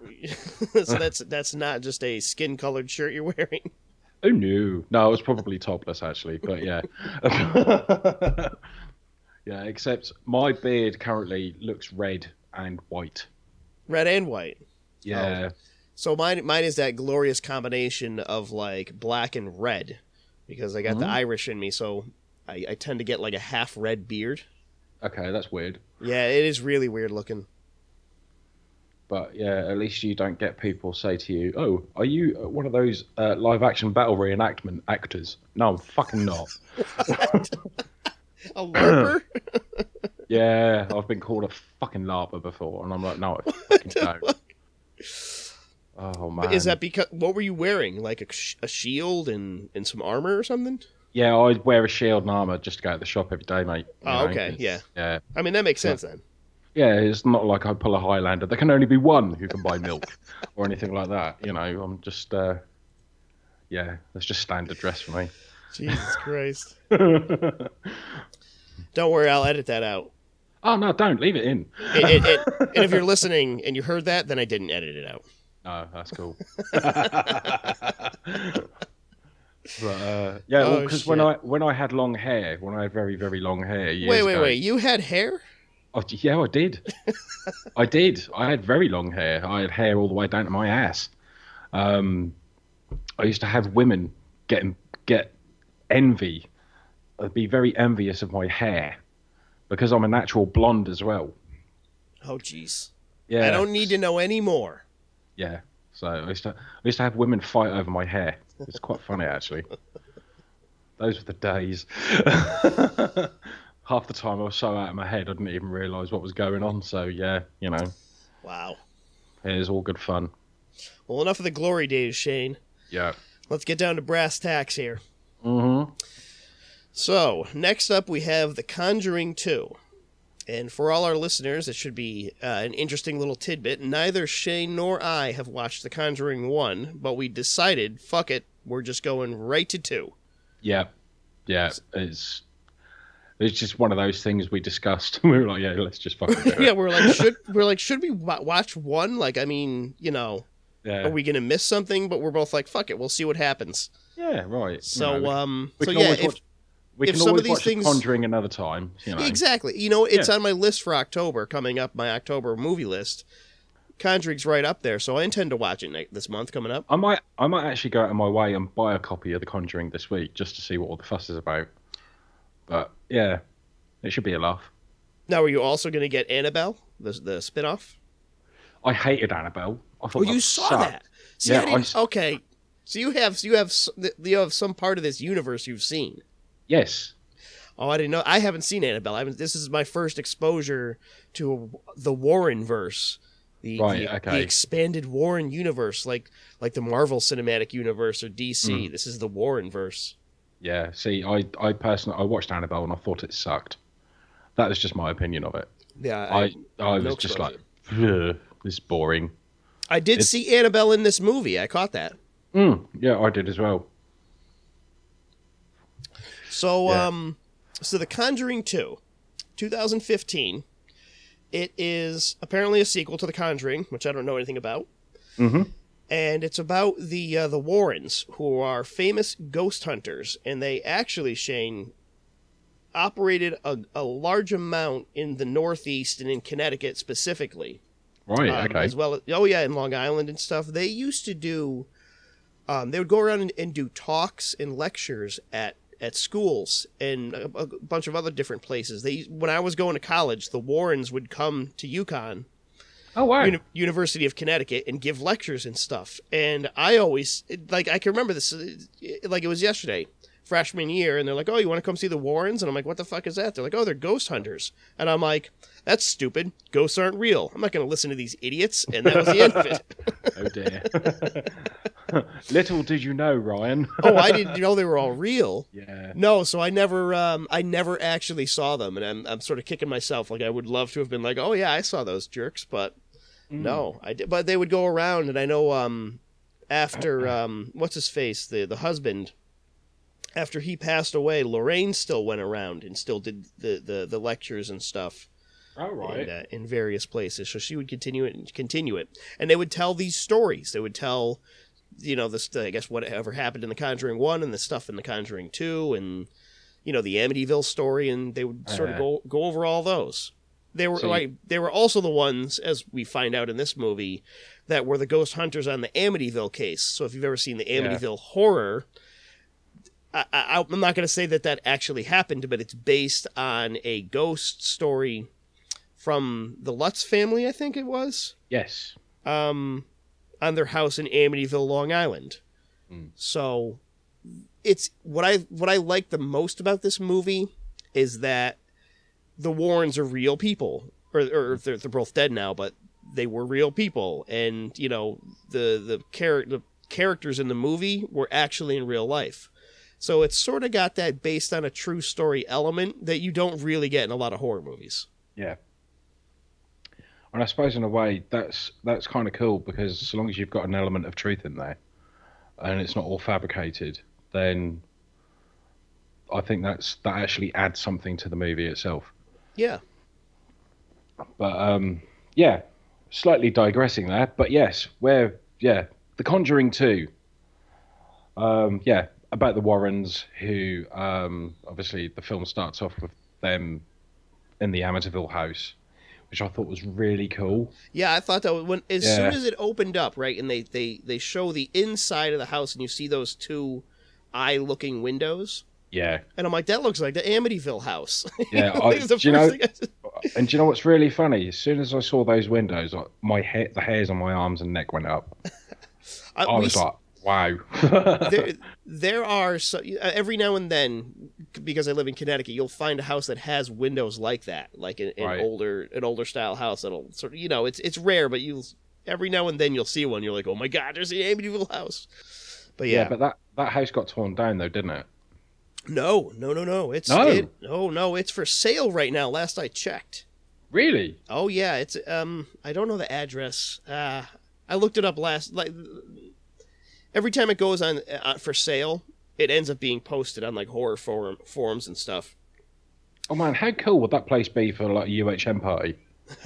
so that's that's not just a skin colored shirt you're wearing. Oh no, no, I was probably topless actually, but yeah, yeah. Except my beard currently looks red and white. Red and white. Yeah, So mine mine is that glorious combination of like black and red, because I got the Mhm. Irish in me, so I, I tend to get like a half red beard. okay, that's weird. Yeah, it is really weird looking. But yeah, at least you don't get people say to you, "Oh, are you uh, one of those uh, live-action battle reenactment actors?" No, I'm fucking not. A larper? yeah, I've been called a fucking larper before, and I'm like, "No, I fucking don't." Oh man, is that because what were you wearing? Like a, sh- a shield and and some armor or something? Yeah, I wear a shield and armor just to go to the shop every day, mate. You Oh, know, okay, yeah. yeah, I mean that makes sense then. yeah. It's not like I pull a Highlander. There can only be one who can buy milk or anything like that. You know, I'm just, uh, yeah, that's just standard dress for me. Jesus Christ! Don't worry, I'll edit that out. Oh no, don't leave it in. It, it, it, and if you're listening and you heard that, then I didn't edit it out. No, that's cool. but uh, yeah, Oh, because when. I when I had long hair, when I had very very long hair, years wait, wait, ago- wait! You had hair? Oh, yeah, I did. I did. I had very long hair. I had hair all the way down to my ass. Um, I used to have women get get envy, I'd be very envious of my hair because I'm a natural blonde as well. Oh, jeez. Yeah, I don't need to know any more. Yeah. So I used to I used to have women fight over my hair. It's quite funny actually. Those were the days. Half the time I was so out of my head I didn't even realise what was going on. So yeah, you know, Wow. it is all good fun. Well, enough of the glory days, Shane. Yeah. Let's get down to brass tacks here. Mm-hmm. So, next up, we have The Conjuring 2. And for all our listeners, it should be uh, an interesting little tidbit. Neither Shane nor I have watched The Conjuring 1, but we decided, fuck it, we're just going right to 2. Yeah. Yeah. It's it's just one of those things we discussed. we were like, yeah, let's just fucking do it. yeah, we're like, should we're like, should we watch one? Like, I mean, you know, yeah. are we gonna miss something? But we're both like, fuck it, we'll see what happens. yeah, right. So, You know, um, we so yeah, if, we if can some of these things- Conjuring another time. You know. Exactly. You know, it's Yeah. on my list for October, coming up my October movie list. Conjuring's right up there, so I intend to watch it this month coming up. I might I might actually go out of my way and buy a copy of The Conjuring this week just to see what all the fuss is about. But yeah, it should be a laugh. Now, are you also going to get Annabelle, the the spinoff? I hated Annabelle. I thought Oh, you saw sucked. that? See, Yeah, I I okay. So you have you have you have some part of this universe you've seen. Yes. Oh, I didn't know. I haven't seen Annabelle. I haven't, this is my first exposure to the Warren verse, the, Right, the, okay. the expanded Warren universe, like like the Marvel Cinematic Universe or. DC. This is the Warren verse. Yeah. See, I I personally I watched Annabelle and I thought it sucked. That is just my opinion of it. Yeah, I I was no just like, this is boring. I did it's- see Annabelle in this movie. I caught that. Mm, yeah, I did as well. So, Yeah. um, so The Conjuring 2, 2015. It is apparently a sequel to The Conjuring, which I don't know anything about. Mm-hmm. and it's about the uh, the Warrens, who are famous ghost hunters, and they actually Shane operated a, a large amount in the Northeast and in Connecticut specifically, Right. um, okay. as well as oh yeah, in Long Island and stuff. They used to do, um, they would go around and, and do talks and lectures at at schools and a, a bunch of other different places. They when I was going to college, the Warrens would come to UConn oh wow. Uni- University of Connecticut and give lectures and stuff. And I always like I can remember this like it was yesterday, freshman year, and they're like, "Oh, you want to come see the Warrens?" And I'm like, "What the fuck is that?" They're like, "Oh, they're ghost hunters," and I'm like, "That's stupid. Ghosts aren't real. I'm not going to listen to these idiots." And that was the end of it. oh dear. Little did you know, Ryan. Oh, I didn't know they were all real. yeah. No, so I never, um, I never actually saw them, and I'm, I'm sort of kicking myself. Like I would love to have been like, oh yeah, I saw those jerks, but no, I did. But they would go around, and I know, um, after, um, what's his face, the the husband, after he passed away, Lorraine still went around and still did the the, the lectures and stuff Oh right. in, uh, in various places. So she would continue it and continue it, and they would tell these stories. They would tell, you know, this I guess whatever happened in The Conjuring One and the stuff in The Conjuring Two, and you know the Amityville story, and they would sort of Uh. go go over all those. They were So you-. They were also the ones, as we find out in this movie, that were the ghost hunters on the Amityville case. So if you've ever seen the Yeah. Amityville horror. I, I, I'm not going to say that that actually happened, but it's based on a ghost story from the Lutz family, I think it was, Yes. um, on their house in Amityville, Long Island. Mm. So it's what I what I like the most about this movie is that the Warrens are real people, or, or they're, they're both dead now, but they were real people, and you know the the char- the characters in the movie were actually in real life. So it's sort of got that based on a true story element that you don't really get in a lot of horror movies. Yeah. And I suppose in a way that's that's kind of cool because so long as you've got an element of truth in there, and it's not all fabricated, then I think that's that actually adds something to the movie itself. Yeah. But um, yeah, slightly digressing there. But yes, where yeah, The Conjuring Two. Um, yeah, about the Warrens, who um, obviously the film starts off with them in the Amityville house, which I thought was really cool. Yeah, I thought that when as Yeah. soon as it opened up, right, and they they they show the inside of the house, and you see those two eye-looking windows, Yeah, and I'm like, that looks like the Amityville house. Yeah, I- you know- I- and do you know what's really funny? As soon as I saw those windows, like, my hair, the hairs on my arms and neck went up. I, I was s- like, wow. there, there are so, uh, every now and then because I live in Connecticut, you'll find a house that has windows like that, like an, an Right. older an older style house that'll sort of you know it's it's rare, but you every now and then you'll see one. You're like, oh my god, there's the Amityville house. But yeah. yeah, but that that house got torn down though, didn't it? no, no, no, no. It's No. it, no, no. It's for sale right now. Last I checked. Really? Oh yeah, it's um. I don't know the address. Uh, I looked it up last. Like every time it goes on uh, for sale, it ends up being posted on like horror forum forums and stuff. Oh man, how cool would that place be for like a UHM party?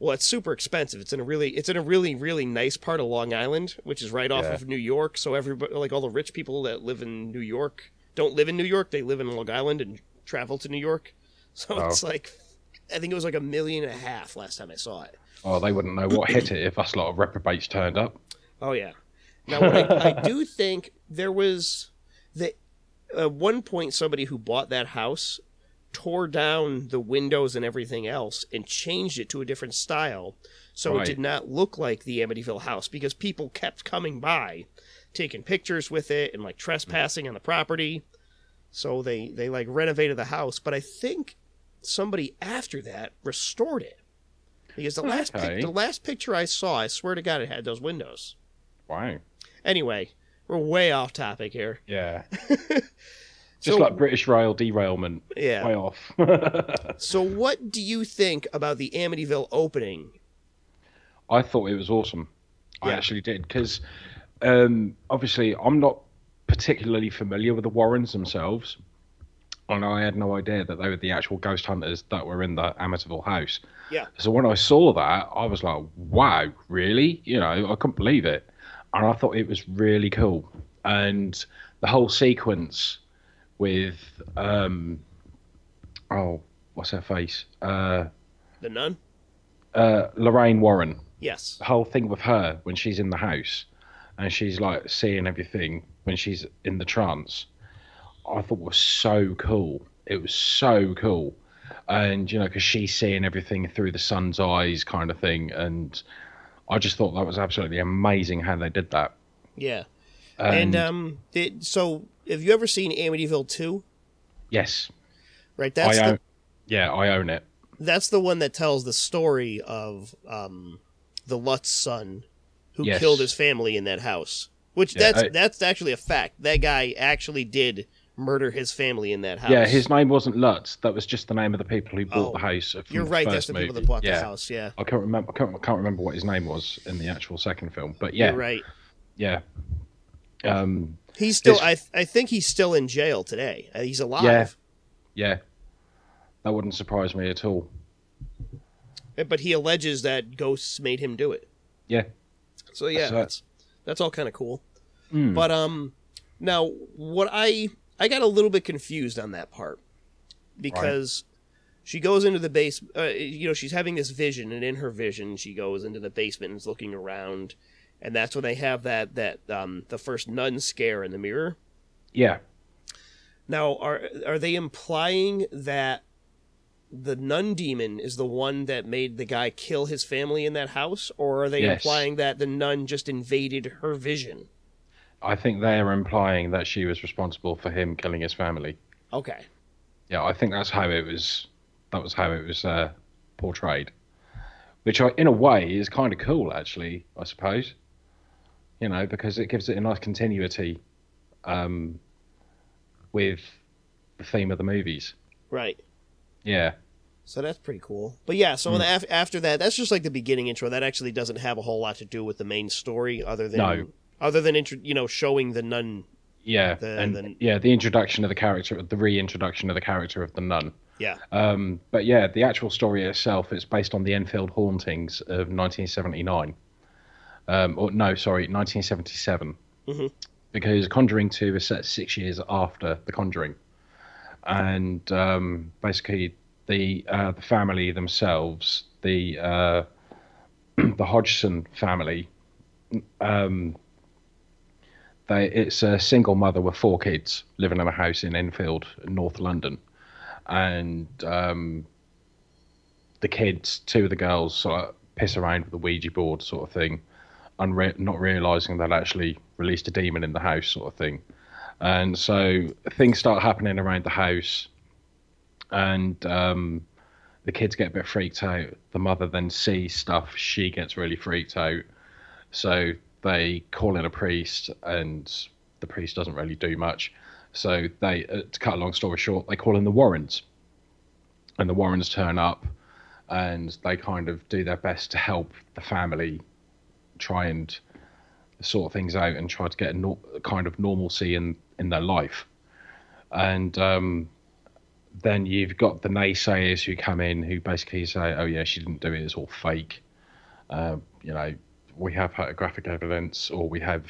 Well, it's super expensive. It's in a really, it's in a really, really nice part of Long Island, which is right off Yeah. of New York. So everybody, like all the rich people that live in New York, don't live in New York. They live in Long Island and travel to New York. So Oh. it's like I think it was like a million and a half last time I saw it. Oh, they wouldn't know what hit it if us lot of reprobates turned up. Oh yeah. Now what I, I do think there was the at one point somebody who bought that house tore down the windows and everything else and changed it to a different style so it did not look like the Amityville house because people kept coming by taking pictures with it and like mm. trespassing on the property. So they they like renovated the house but i think somebody after that restored it because the last pic- the last picture i saw i swear to god it had those windows. Wow. Anyway we're way off topic here Yeah. So- Just like British rail derailment. yeah Way off. So, what do you think about the Amityville opening? I thought it was awesome. I actually did because um, obviously I'm not particularly familiar with the Warrens themselves, and I had no idea that they were the actual ghost hunters that were in the Amityville house. Yeah. So when I saw that, I was like, "Wow, really?" You know, I couldn't believe it, and I thought it was really cool, and the whole sequence with um, oh, what's her face? Uh, The nun? uh, Lorraine Warren Yes. the whole thing with her when she's in the house and she's like seeing everything when she's in the trance i thought was so cool it was so cool and you know because she's seeing everything through the sun's eyes kind of thing and i just thought that was absolutely amazing how they did that Yeah. and, And, um, it, so have you ever seen Amityville 2? yes Right. That's i the, own yeah i own it that's the one that tells the story of um, the Lutz son who Yes. killed his family in that house. Which Yeah, that's I- that's actually a fact. That guy actually did murder his family in that house. yeah his name wasn't lutz that was just the name of the people who bought Oh, the house You're right. That's the people that bought yeah. the house. Yeah. I can't remember. I can't, I can't remember what his name was in the actual second film, but yeah, You're right. yeah. Um, He's still. His- I I think he's still in jail today. Uh, He's alive. Yeah. yeah, that wouldn't surprise me at all. But he alleges that ghosts made him do it. Yeah, So yeah, So- that's that's all kind of cool. Mm. But um, now what I I got a little bit confused on that part because she goes into the base. Uh, you know, she's having this vision, and in her vision, she goes into the basement and is looking around, and that's when they have that that um the first nun scare in the mirror. yeah. Now, are are they implying that the nun demon is the one that made the guy kill his family in that house, or are they Yes. implying that the nun just invaded her vision? I think they are implying that she was responsible for him killing his family. Okay. Yeah, I think that's how it was. That was how it was uh, portrayed, which, I, in a way, is kind of cool, actually. I suppose. You know, because it gives it a nice continuity um, with the theme of the movies. Right. Yeah, So that's pretty cool. But yeah, so Hmm. af- after that, that's just like the beginning intro. That actually doesn't have a whole lot to do with the main story, other than No. Other than intro, you know showing the nun. yeah, The- and the- yeah, the introduction of the character, the reintroduction of the character of the nun. Yeah. Um, but yeah, the actual story itself is based on the Enfield hauntings of 1979. Um, or no, sorry, 1977. Mhm. Because Conjuring 2 is set six years after The Conjuring, and um, basically the uh, the family themselves, the uh, the Hodgson family, um, they it's a single mother with four kids living in a house in Enfield, North London and um, the kids, two of the girls, sort of piss around with the Ouija board, sort of thing, unre- not realizing they'd actually released a demon in the house, sort of thing. And so things start happening around the house, and um, the kids get a bit freaked out. The mother then sees stuff; she gets really freaked out. So they call in a priest, and the priest doesn't really do much. So they, uh, to cut a long story short, they call in the Warrens, and the Warrens turn up, and they kind of do their best to help the family try and sort things out and try to get a nor- kind of normalcy in in their life. And um, then you've got the naysayers who come in who basically say, "Oh yeah, she didn't do it; it's all fake." Uh, you know, we have photographic evidence or we have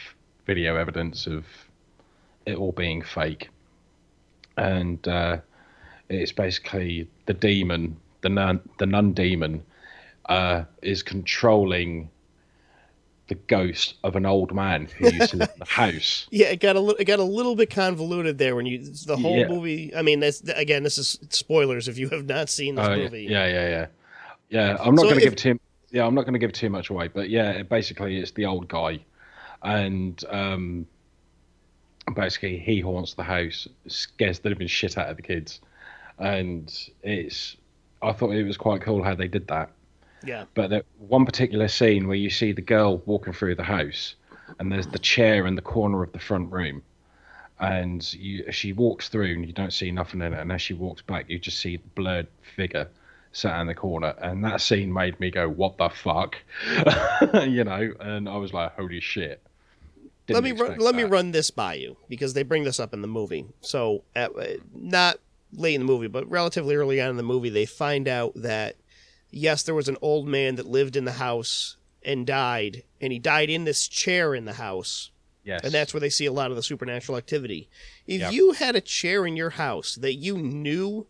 video evidence of it all being fake, and uh, it's basically the demon the nun the nun demon uh, is controlling the ghost of an old man who used to live in the house. Yeah, it got a little, it got a little bit convoluted there when you the whole Yeah. movie. I mean, that's again, this is spoilers if you have not seen this yeah, movie. yeah, yeah, yeah. Yeah, I'm not So going to give too. Yeah, I'm not going to give too much away, but yeah, basically it's the old guy, and um, basically he haunts the house, scares the living shit out of the kids, and it's. I thought it was quite cool how they did that. yeah. But there, one particular scene where you see the girl walking through the house, and there's the chair in the corner of the front room, and you, she walks through and you don't see nothing in it, and as she walks back, you just see the blurred figure sat in the corner, and that scene made me go, "What the fuck," you know, and I was like, "Holy shit!" let Didn't me run, let me run this by you because they bring this up in the movie. So, at, uh, not late in the movie, but relatively early on in the movie, they find out that yes, there was an old man that lived in the house and died, and he died in this chair in the house, Yes, and that's where they see a lot of the supernatural activity. If Yeah. you had a chair in your house that you knew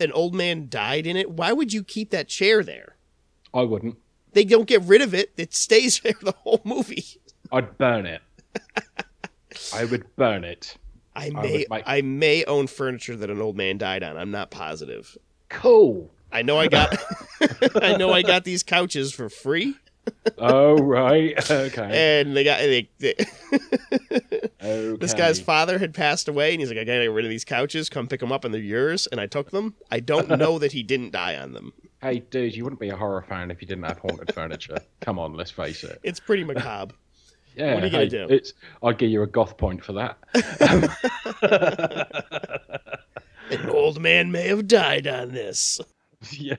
an old man died in it, why would you keep that chair there? I wouldn't. They don't get rid of it; it stays there the whole movie. I'd burn it. I would burn it. I may make- I may own furniture that an old man died on. I'm not positive. Cool. I know I got I know I got these couches for free Oh right. Okay. and they got they, they, okay. this guy's father had passed away and he's like I got to get rid of these couches, come pick them up and they're yours and I took them. I don't know that he didn't die on them. Hey, dude, you wouldn't be a horror fan if you didn't have haunted furniture. Come on, let's face it. It's pretty macabre. Yeah, What are you gonna do? It's. I'd give you a goth point for that. An old man may have died on this. yeah,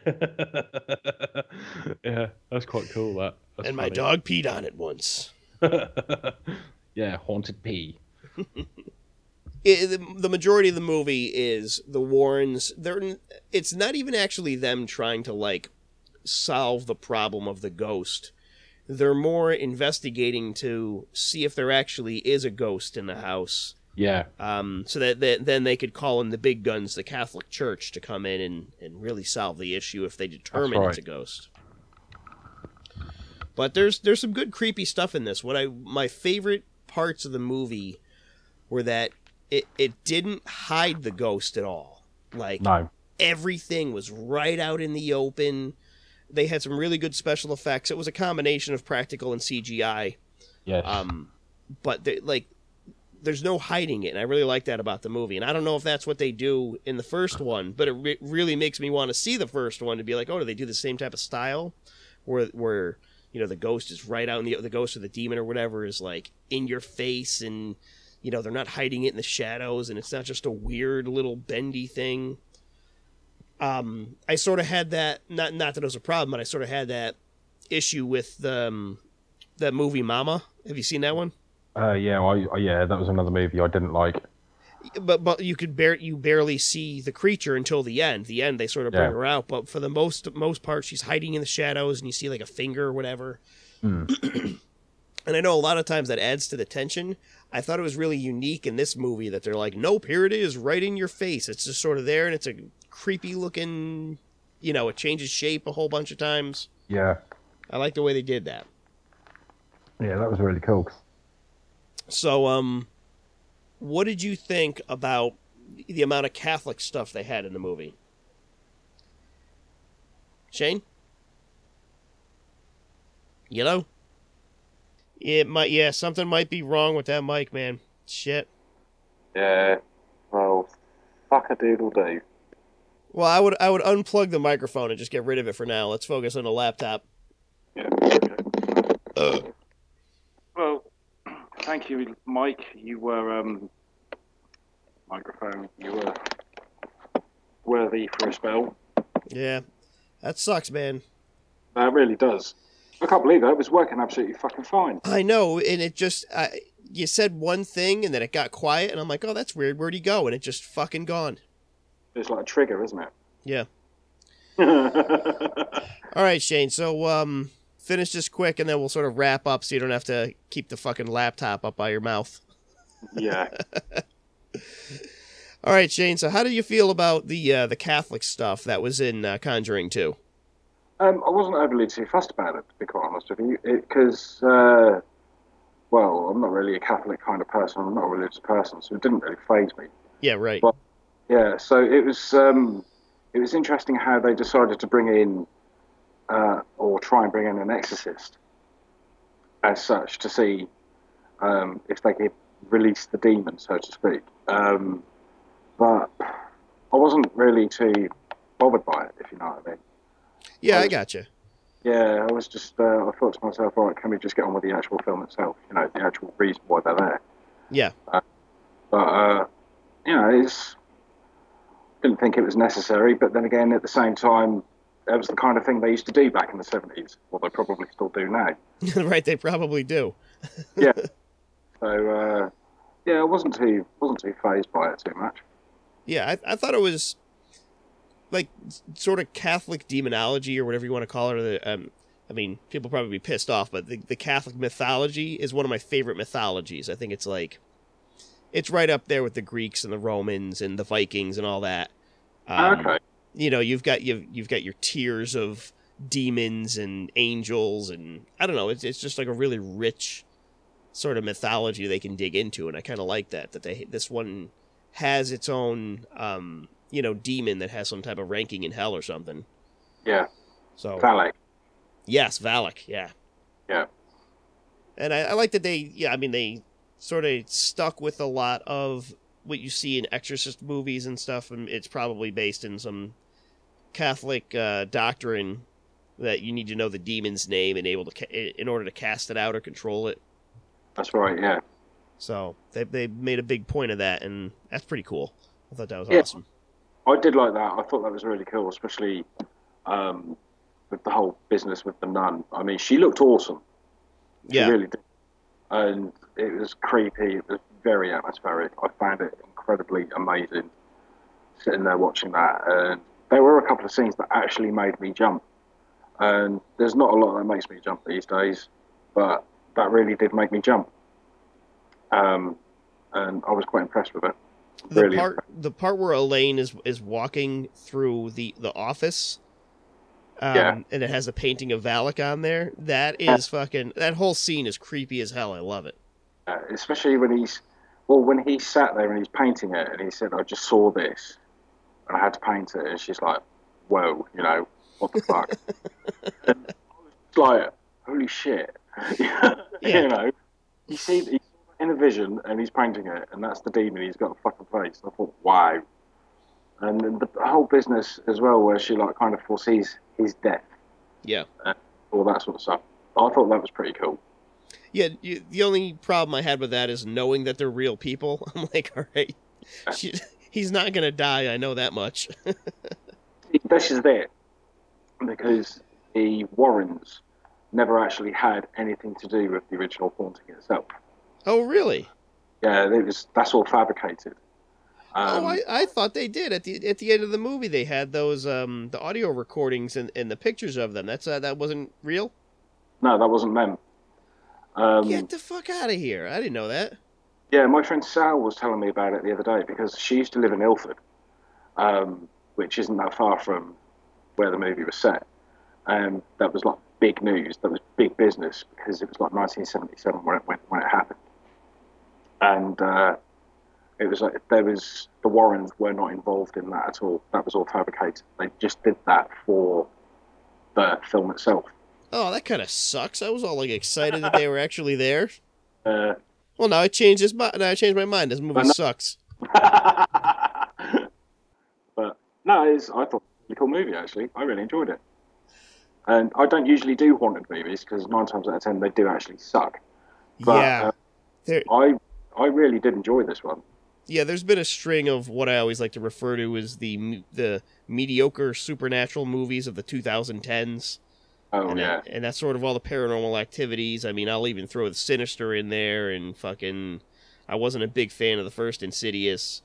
yeah, that's quite cool. That. That's and my funny. dog peed on it once. yeah, haunted pee. it, the, the majority of the movie is the Warrens. They're it's not even actually them trying to like solve the problem of the ghost. They're more investigating to see if there actually is a ghost in the house, Yeah, um, so that, that then they could call in the big guns, the Catholic Church, to come in and, and really solve the issue if they determine right. it's a ghost. But there's there's some good creepy stuff in this. What I my favorite parts of the movie were that it it didn't hide the ghost at all. Like no, everything was right out in the open. They had some really good special effects. It was a combination of practical and CGI. yes, Um, but they, like, there's no hiding it, and I really like that about the movie. And I don't know if that's what they do in the first one, but it re- really makes me want to see the first one to be like, oh, do they do the same type of style, where where you know the ghost is right out in the the ghost or the demon or whatever is like in your face, and you know they're not hiding it in the shadows, and it's not just a weird little bendy thing. Um, I sort of had that not not that it was a problem, but I sort of had that issue with um, that movie Mama. Have you seen that one? Uh, yeah, I, I- yeah, that was another movie I didn't like. But but you could bear you barely see the creature until the end. The end they sort of bring Yeah. her out, but for the most most part she's hiding in the shadows, and you see like a finger or whatever. Hmm. and I know a lot of times that adds to the tension. I thought it was really unique in this movie that they're like, nope, here it is, right in your face. It's just sort of there, and it's a creepy looking. You know, it changes shape a whole bunch of times. Yeah, I like the way they did that. yeah, that was really cool. So, um, what did you think about the amount of Catholic stuff they had in the movie? Shane? You know? It might, yeah, something might be wrong with that mic, man. Shit. Yeah. Well, fuck a doodle do. Well, I would, I would unplug the microphone and just get rid of it for now. Let's focus on the laptop. Yeah. Okay. Well, thank you, Mike. You were um, microphone. You were worthy for a spell. Yeah, that sucks, man. That really does. I can't believe that. It was working absolutely fucking fine. I know, and it just, I, you said one thing and then it got quiet, and I'm like, oh, that's weird. Where'd he go? And it just fucking gone. It's like a trigger, isn't it? Yeah. All right, Shane. So, um, finish this quick, and then we'll sort of wrap up, so you don't have to keep the fucking laptop up by your mouth. yeah. All right, Shane. So, how do you feel about the uh, the Catholic stuff that was in uh, Conjuring Two? Um, I wasn't overly too fussed about it, to be quite honest with you, because, uh, well, I'm not really a Catholic kind of person. I'm not a religious person, so it didn't really phase me. Yeah, right. Well- Yeah, so it was um, it was interesting how they decided to bring in uh, or try and bring in an exorcist as such to see um, if they could release the demon, so to speak. Um, but I wasn't really too bothered by it, if you know what I mean. yeah, I I was- got you. Yeah, I was just uh, I thought to myself, all right, can we just get on with the actual film itself? You know, the actual reason why they're there. Yeah, But uh, you know, it's didn't think it was necessary. But then again, at the same time, that was the kind of thing they used to do back in the seventies. Well, they probably still do now. right. They probably do. Yeah. so uh, yeah, I wasn't too wasn't too phased by it too much. Yeah, I, I thought it was like sort of Catholic demonology or whatever you want to call it. Or the, um, I mean, people probably be pissed off, but the, the Catholic mythology is one of my favorite mythologies. I think it's like it's right up there with the Greeks and the Romans and the Vikings and all that. Um, okay. You know, you've got you've you've got your tiers of demons and angels and I don't know. It's it's just like a really rich sort of mythology they can dig into, and I kind of like that. That they this one has its own um, you know demon that has some type of ranking in hell or something. Yeah. So Valak. yes, Valak, yeah, Yeah. and I, I like that they yeah I mean they sort of stuck with a lot of what you see in Exorcist movies and stuff, and it's probably based in some Catholic uh, doctrine that you need to know the demon's name and able to ca- in order to cast it out or control it. That's right. Yeah. So they they made a big point of that, and that's pretty cool. I thought that was Yeah. awesome. I did like that. I thought that was really cool, especially um, with the whole business with the nun. I mean, she looked awesome. She Yeah. really did. And it was creepy. It was very atmospheric. I found it incredibly amazing sitting there watching that. And there were a couple of scenes that actually made me jump. And there's not a lot that makes me jump these days, but that really did make me jump. Um, and I was quite impressed with it. The Really part the part where Elaine is is walking through the the office. Um, Yeah. and it has a painting of Valak on there. That is fucking. That whole scene is creepy as hell. I love it. Uh, especially when he's well when he sat there and he's painting it and he said i just saw this and i had to paint it and she's like whoa you know what the fuck? And I was like holy shit. You know you see he's in a vision and he's painting it and that's the demon he's got a fucking face. I thought wow. And then the whole business as well where she like kind of foresees his death. Yeah. all that sort of stuff. I thought that was pretty cool. Yeah, you, the only problem I had with that is knowing that they're real people. I'm like, all right, she, he's not gonna die. I know that much. this is it because the Warrens never actually had anything to do with the original haunting itself. oh, really? Yeah, it was that's all fabricated. Um, oh, I, I thought they did at the at the end of the movie. They had those um the audio recordings and, and the pictures of them. That's uh, that wasn't real. no, that wasn't them. Um, Get the fuck out of here! I didn't know that. Yeah, my friend Sal was telling me about it the other day because she used to live in Ilford, um, which isn't that far from where the movie was set. And that was like big news. That was big business because it was like 1977 when it when, when it happened. And uh, it was like there was the Warrens were not involved in that at all. That was all fabricated. They just did that for the film itself. Oh, that kind of sucks. I was all like excited that they were actually there. Uh, Well, now I changed this. mi- Now I changed my mind. This movie sucks. but no, it's, I thought it was a cool movie actually. I really enjoyed it. And I don't usually do haunted movies because nine times out of ten they do actually suck. But yeah, uh. I I really did enjoy this one. Yeah, there's been a string of what I always like to refer to as the the mediocre supernatural movies of the 2010s. Oh and, yeah, that, and that's sort of all the paranormal activities. I mean, I'll even throw the Sinister in there, and fucking, I wasn't a big fan of the first Insidious,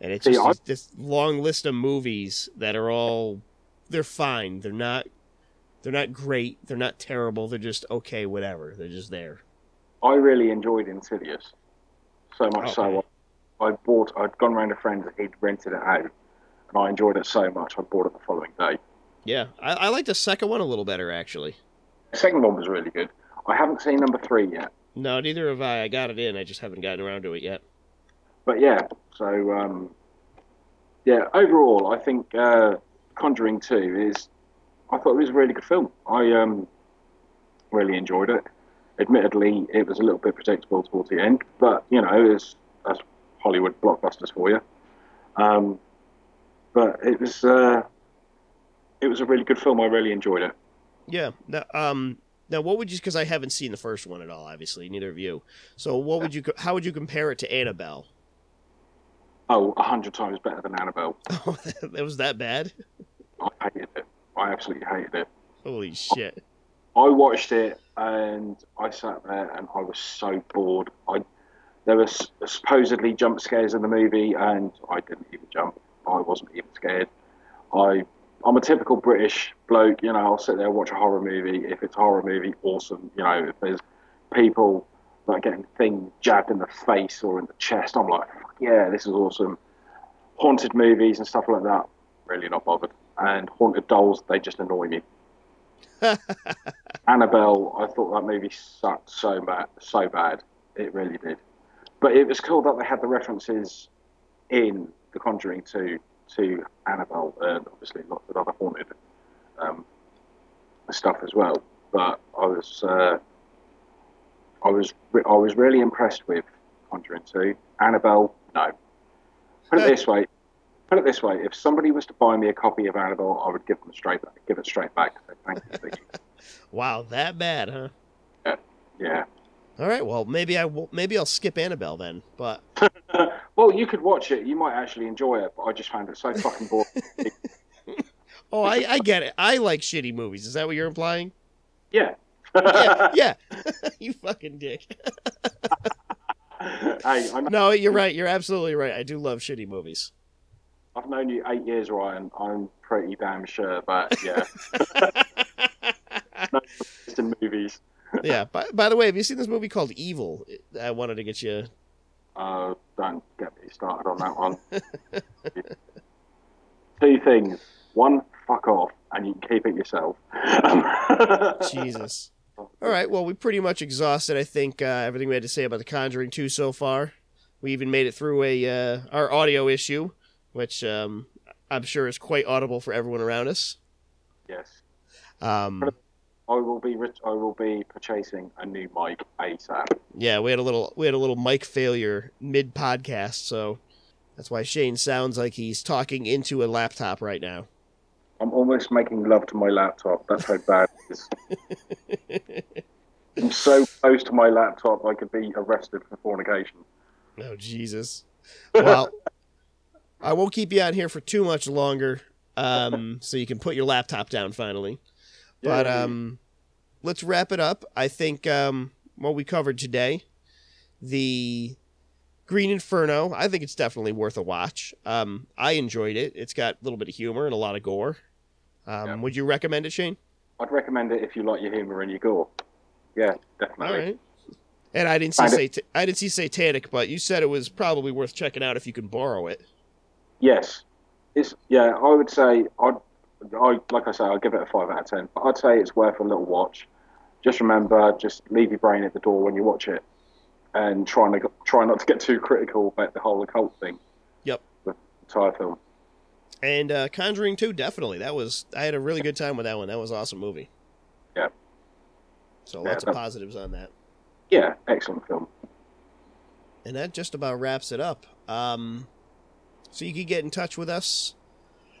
and it's See, just this, long list of movies that are all, they're fine. They're not, they're not great. They're not terrible. They're just okay. Whatever. They're just there. I really enjoyed Insidious. So much so Okay. I, I bought. I'd gone around a friend. He'd rented it out, and I enjoyed it so much. I bought it the following day. Yeah, I, I like the second one a little better actually. The second one was really good. I haven't seen number three yet, No, neither have I. I got it in. I just haven't gotten around to it yet. but yeah. So um, yeah. Overall, I think uh, Conjuring Two is. I thought it was a really good film. I um, really enjoyed it. Admittedly, it was a little bit predictable towards the end, but you know, it's that's Hollywood blockbusters for you. Um, but it was uh, it was a really good film. I really enjoyed it. Yeah. Now, um, now what would you? Because I haven't seen the first one at all. Obviously, neither of you. So, what would you? How would you compare it to Annabelle? Oh, a hundred times better than Annabelle. Oh, that was that bad. I hated it. I absolutely hated it. Holy shit. I watched it and I sat there and I was so bored. I there was supposedly jump scares in the movie and I didn't even jump. I wasn't even scared. I I'm a typical British bloke. You know, I'll sit there and watch a horror movie. If it's a horror movie, awesome. You know, if there's people like getting things jabbed in the face or in the chest, I'm like, yeah, this is awesome. Haunted movies and stuff like that, really not bothered. And haunted dolls, they just annoy me. Annabelle, I thought that movie sucked so bad, so bad. It really did. But it was cool that they had the references in The Conjuring 2 to Annabelle, and obviously lots of other haunted um, stuff as well. But I was, uh, I was, re- I was really impressed with Conjuring 2. Annabelle, no. Put it this way. Put it this way: if somebody was to buy me a copy of Annabelle, I would give them straight, give it straight back. Say, Thank you, thank you. Wow, that bad, huh? Yeah. All right. Well, maybe I will. Maybe I'll skip Annabelle then. But well, you could watch it. You might actually enjoy it, but I just found it so fucking boring. oh, I, I get it. I like shitty movies. Is that what you're implying? yeah. Yeah. yeah. you fucking dick. hey, No, you're right. You're absolutely right. I do love shitty movies. I've known you eight years, Ryan. I'm pretty damn sure, but yeah. no in movies. yeah. By, by the way, have you seen this movie called Evil? I wanted to get you. Uh, don't get me started on that one. Two things. One, fuck off, and you can keep it yourself. Jesus. All right. Well, we pretty much exhausted. I think uh, everything we had to say about The Conjuring 2 so far. We even made it through a uh, our audio issue, which um, I'm sure is quite audible for everyone around us. Yes. Um, I will be. Rich, I will be purchasing a new mic ASAP. yeah, we had a little we had a little mic failure mid podcast, so that's why Shane sounds like he's talking into a laptop right now. I'm almost making love to my laptop. That's how bad it is. I'm so close to my laptop, I could be arrested for fornication. Oh Jesus. Well, I won't keep you out here for too much longer, um, so you can put your laptop down finally. But Yay. um, let's wrap it up. I think um, what we covered today, the Green Inferno. I think it's definitely worth a watch. Um, I enjoyed it. It's got a little bit of humor and a lot of gore. Um, Yeah. Would you recommend it, Shane? I'd recommend it if you like your humour and your gore. Yeah, definitely. All right. And I didn't see sat- I didn't see Satanic, but you said it was probably worth checking out if you can borrow it. Yes, it's yeah. I would say I'd, I like I say I'd give it a five out of ten. But I'd say it's worth a little watch. Just remember, just leave your brain at the door when you watch it, and try not try not to get too critical about the whole occult thing. Yep. The entire film. And uh, Conjuring 2, definitely. That was I had a really good time with that one. That was an awesome movie. Yeah. So Yeah, lots of positives on that. Yeah, excellent film. And that just about wraps it up. Um, so you can get in touch with us.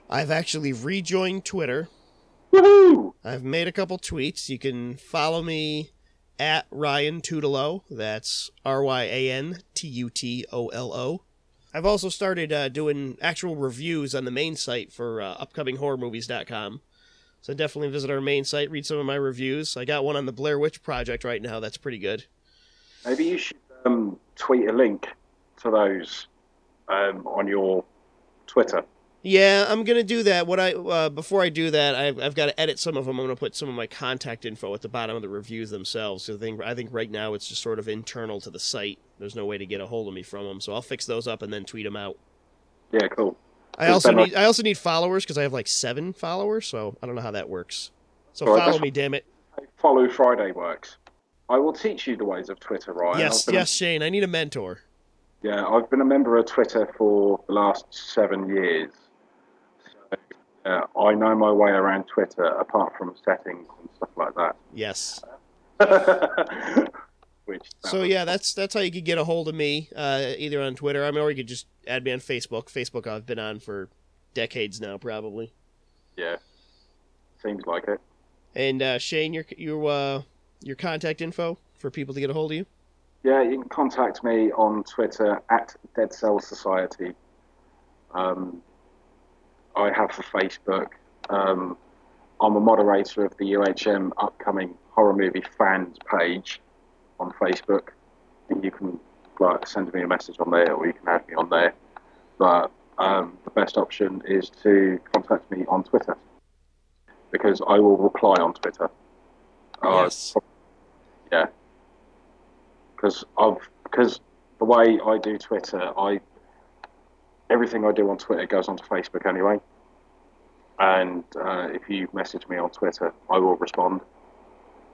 I've actually rejoined Twitter. Woohoo! I've made a couple tweets. You can follow me at Ryan Tutolo. That's R Y A N T U T O L O. I've also started uh, doing actual reviews on the main site for uh, upcominghorrormovies.com. So definitely visit our main site, read some of my reviews. I got one on the Blair Witch Project right now. That's pretty good. Maybe you should um, tweet a link to those um, on your Twitter. Yeah, I'm gonna do that. What I uh, before I do that, I've, I've got to edit some of them. I'm gonna put some of my contact info at the bottom of the reviews themselves. So I think I think right now it's just sort of internal to the site. There's no way to get a hold of me from them, so I'll fix those up and then tweet them out. Yeah, cool. I also need I also need followers because I have like seven followers, so I don't know how that works. So right, follow me, damn it. Follow Friday works. I will teach you the ways of Twitter, Ryan. yes, yes, Shane. I need a mentor. Yeah, I've been a member of Twitter for the last seven years. Uh, I know my way around Twitter, apart from settings and stuff like that. Yes. Which So yeah, that's that's how you could get a hold of me, uh, either on Twitter. I mean, or you could just add me on Facebook. Facebook I've been on for decades now, probably. yeah, seems like it. And uh, Shane, your your uh, your contact info for people to get a hold of you. Yeah, you can contact me on Twitter at Dead Cell Society. Um, I have for Facebook. Um, I'm a moderator of the UHM upcoming horror movie fans page on Facebook. And you can like send me a message on there, or you can add me on there. But um, the best option is to contact me on Twitter because I will reply on Twitter. Uh, Yes. yeah. Because I've because the way I do Twitter, I everything I do on Twitter goes onto Facebook anyway. And uh, if you message me on Twitter, I will respond,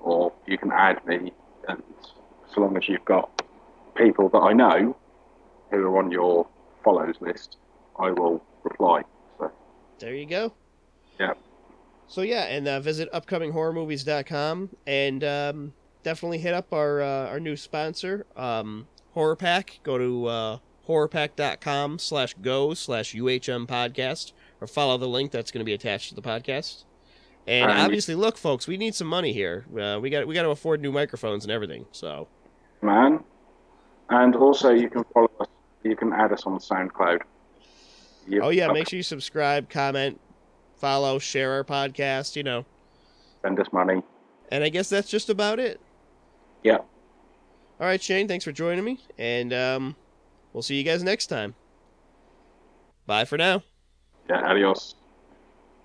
or you can add me, and so long as you've got people that I know who are on your follows list, I will reply. So There you go. Yeah. So yeah, and uh, visit upcominghorrormovies.com and um, definitely hit up our uh, our new sponsor, um, Horror Pack. Go to uh, horrorpack.com slash go slash UHM podcast or follow the link that's going to be attached to the podcast. And And- obviously, look, folks, we need some money here. Uh, we got we got to afford new microphones and everything. So man, and also you can follow us. You can add us on SoundCloud. Oh yeah, make sure you subscribe, comment, follow, share our podcast. You know, send us money. and I guess that's just about it. Yeah. All right, Shane, thanks for joining me, and um, we'll see you guys next time. Bye for now. Yeah, adios.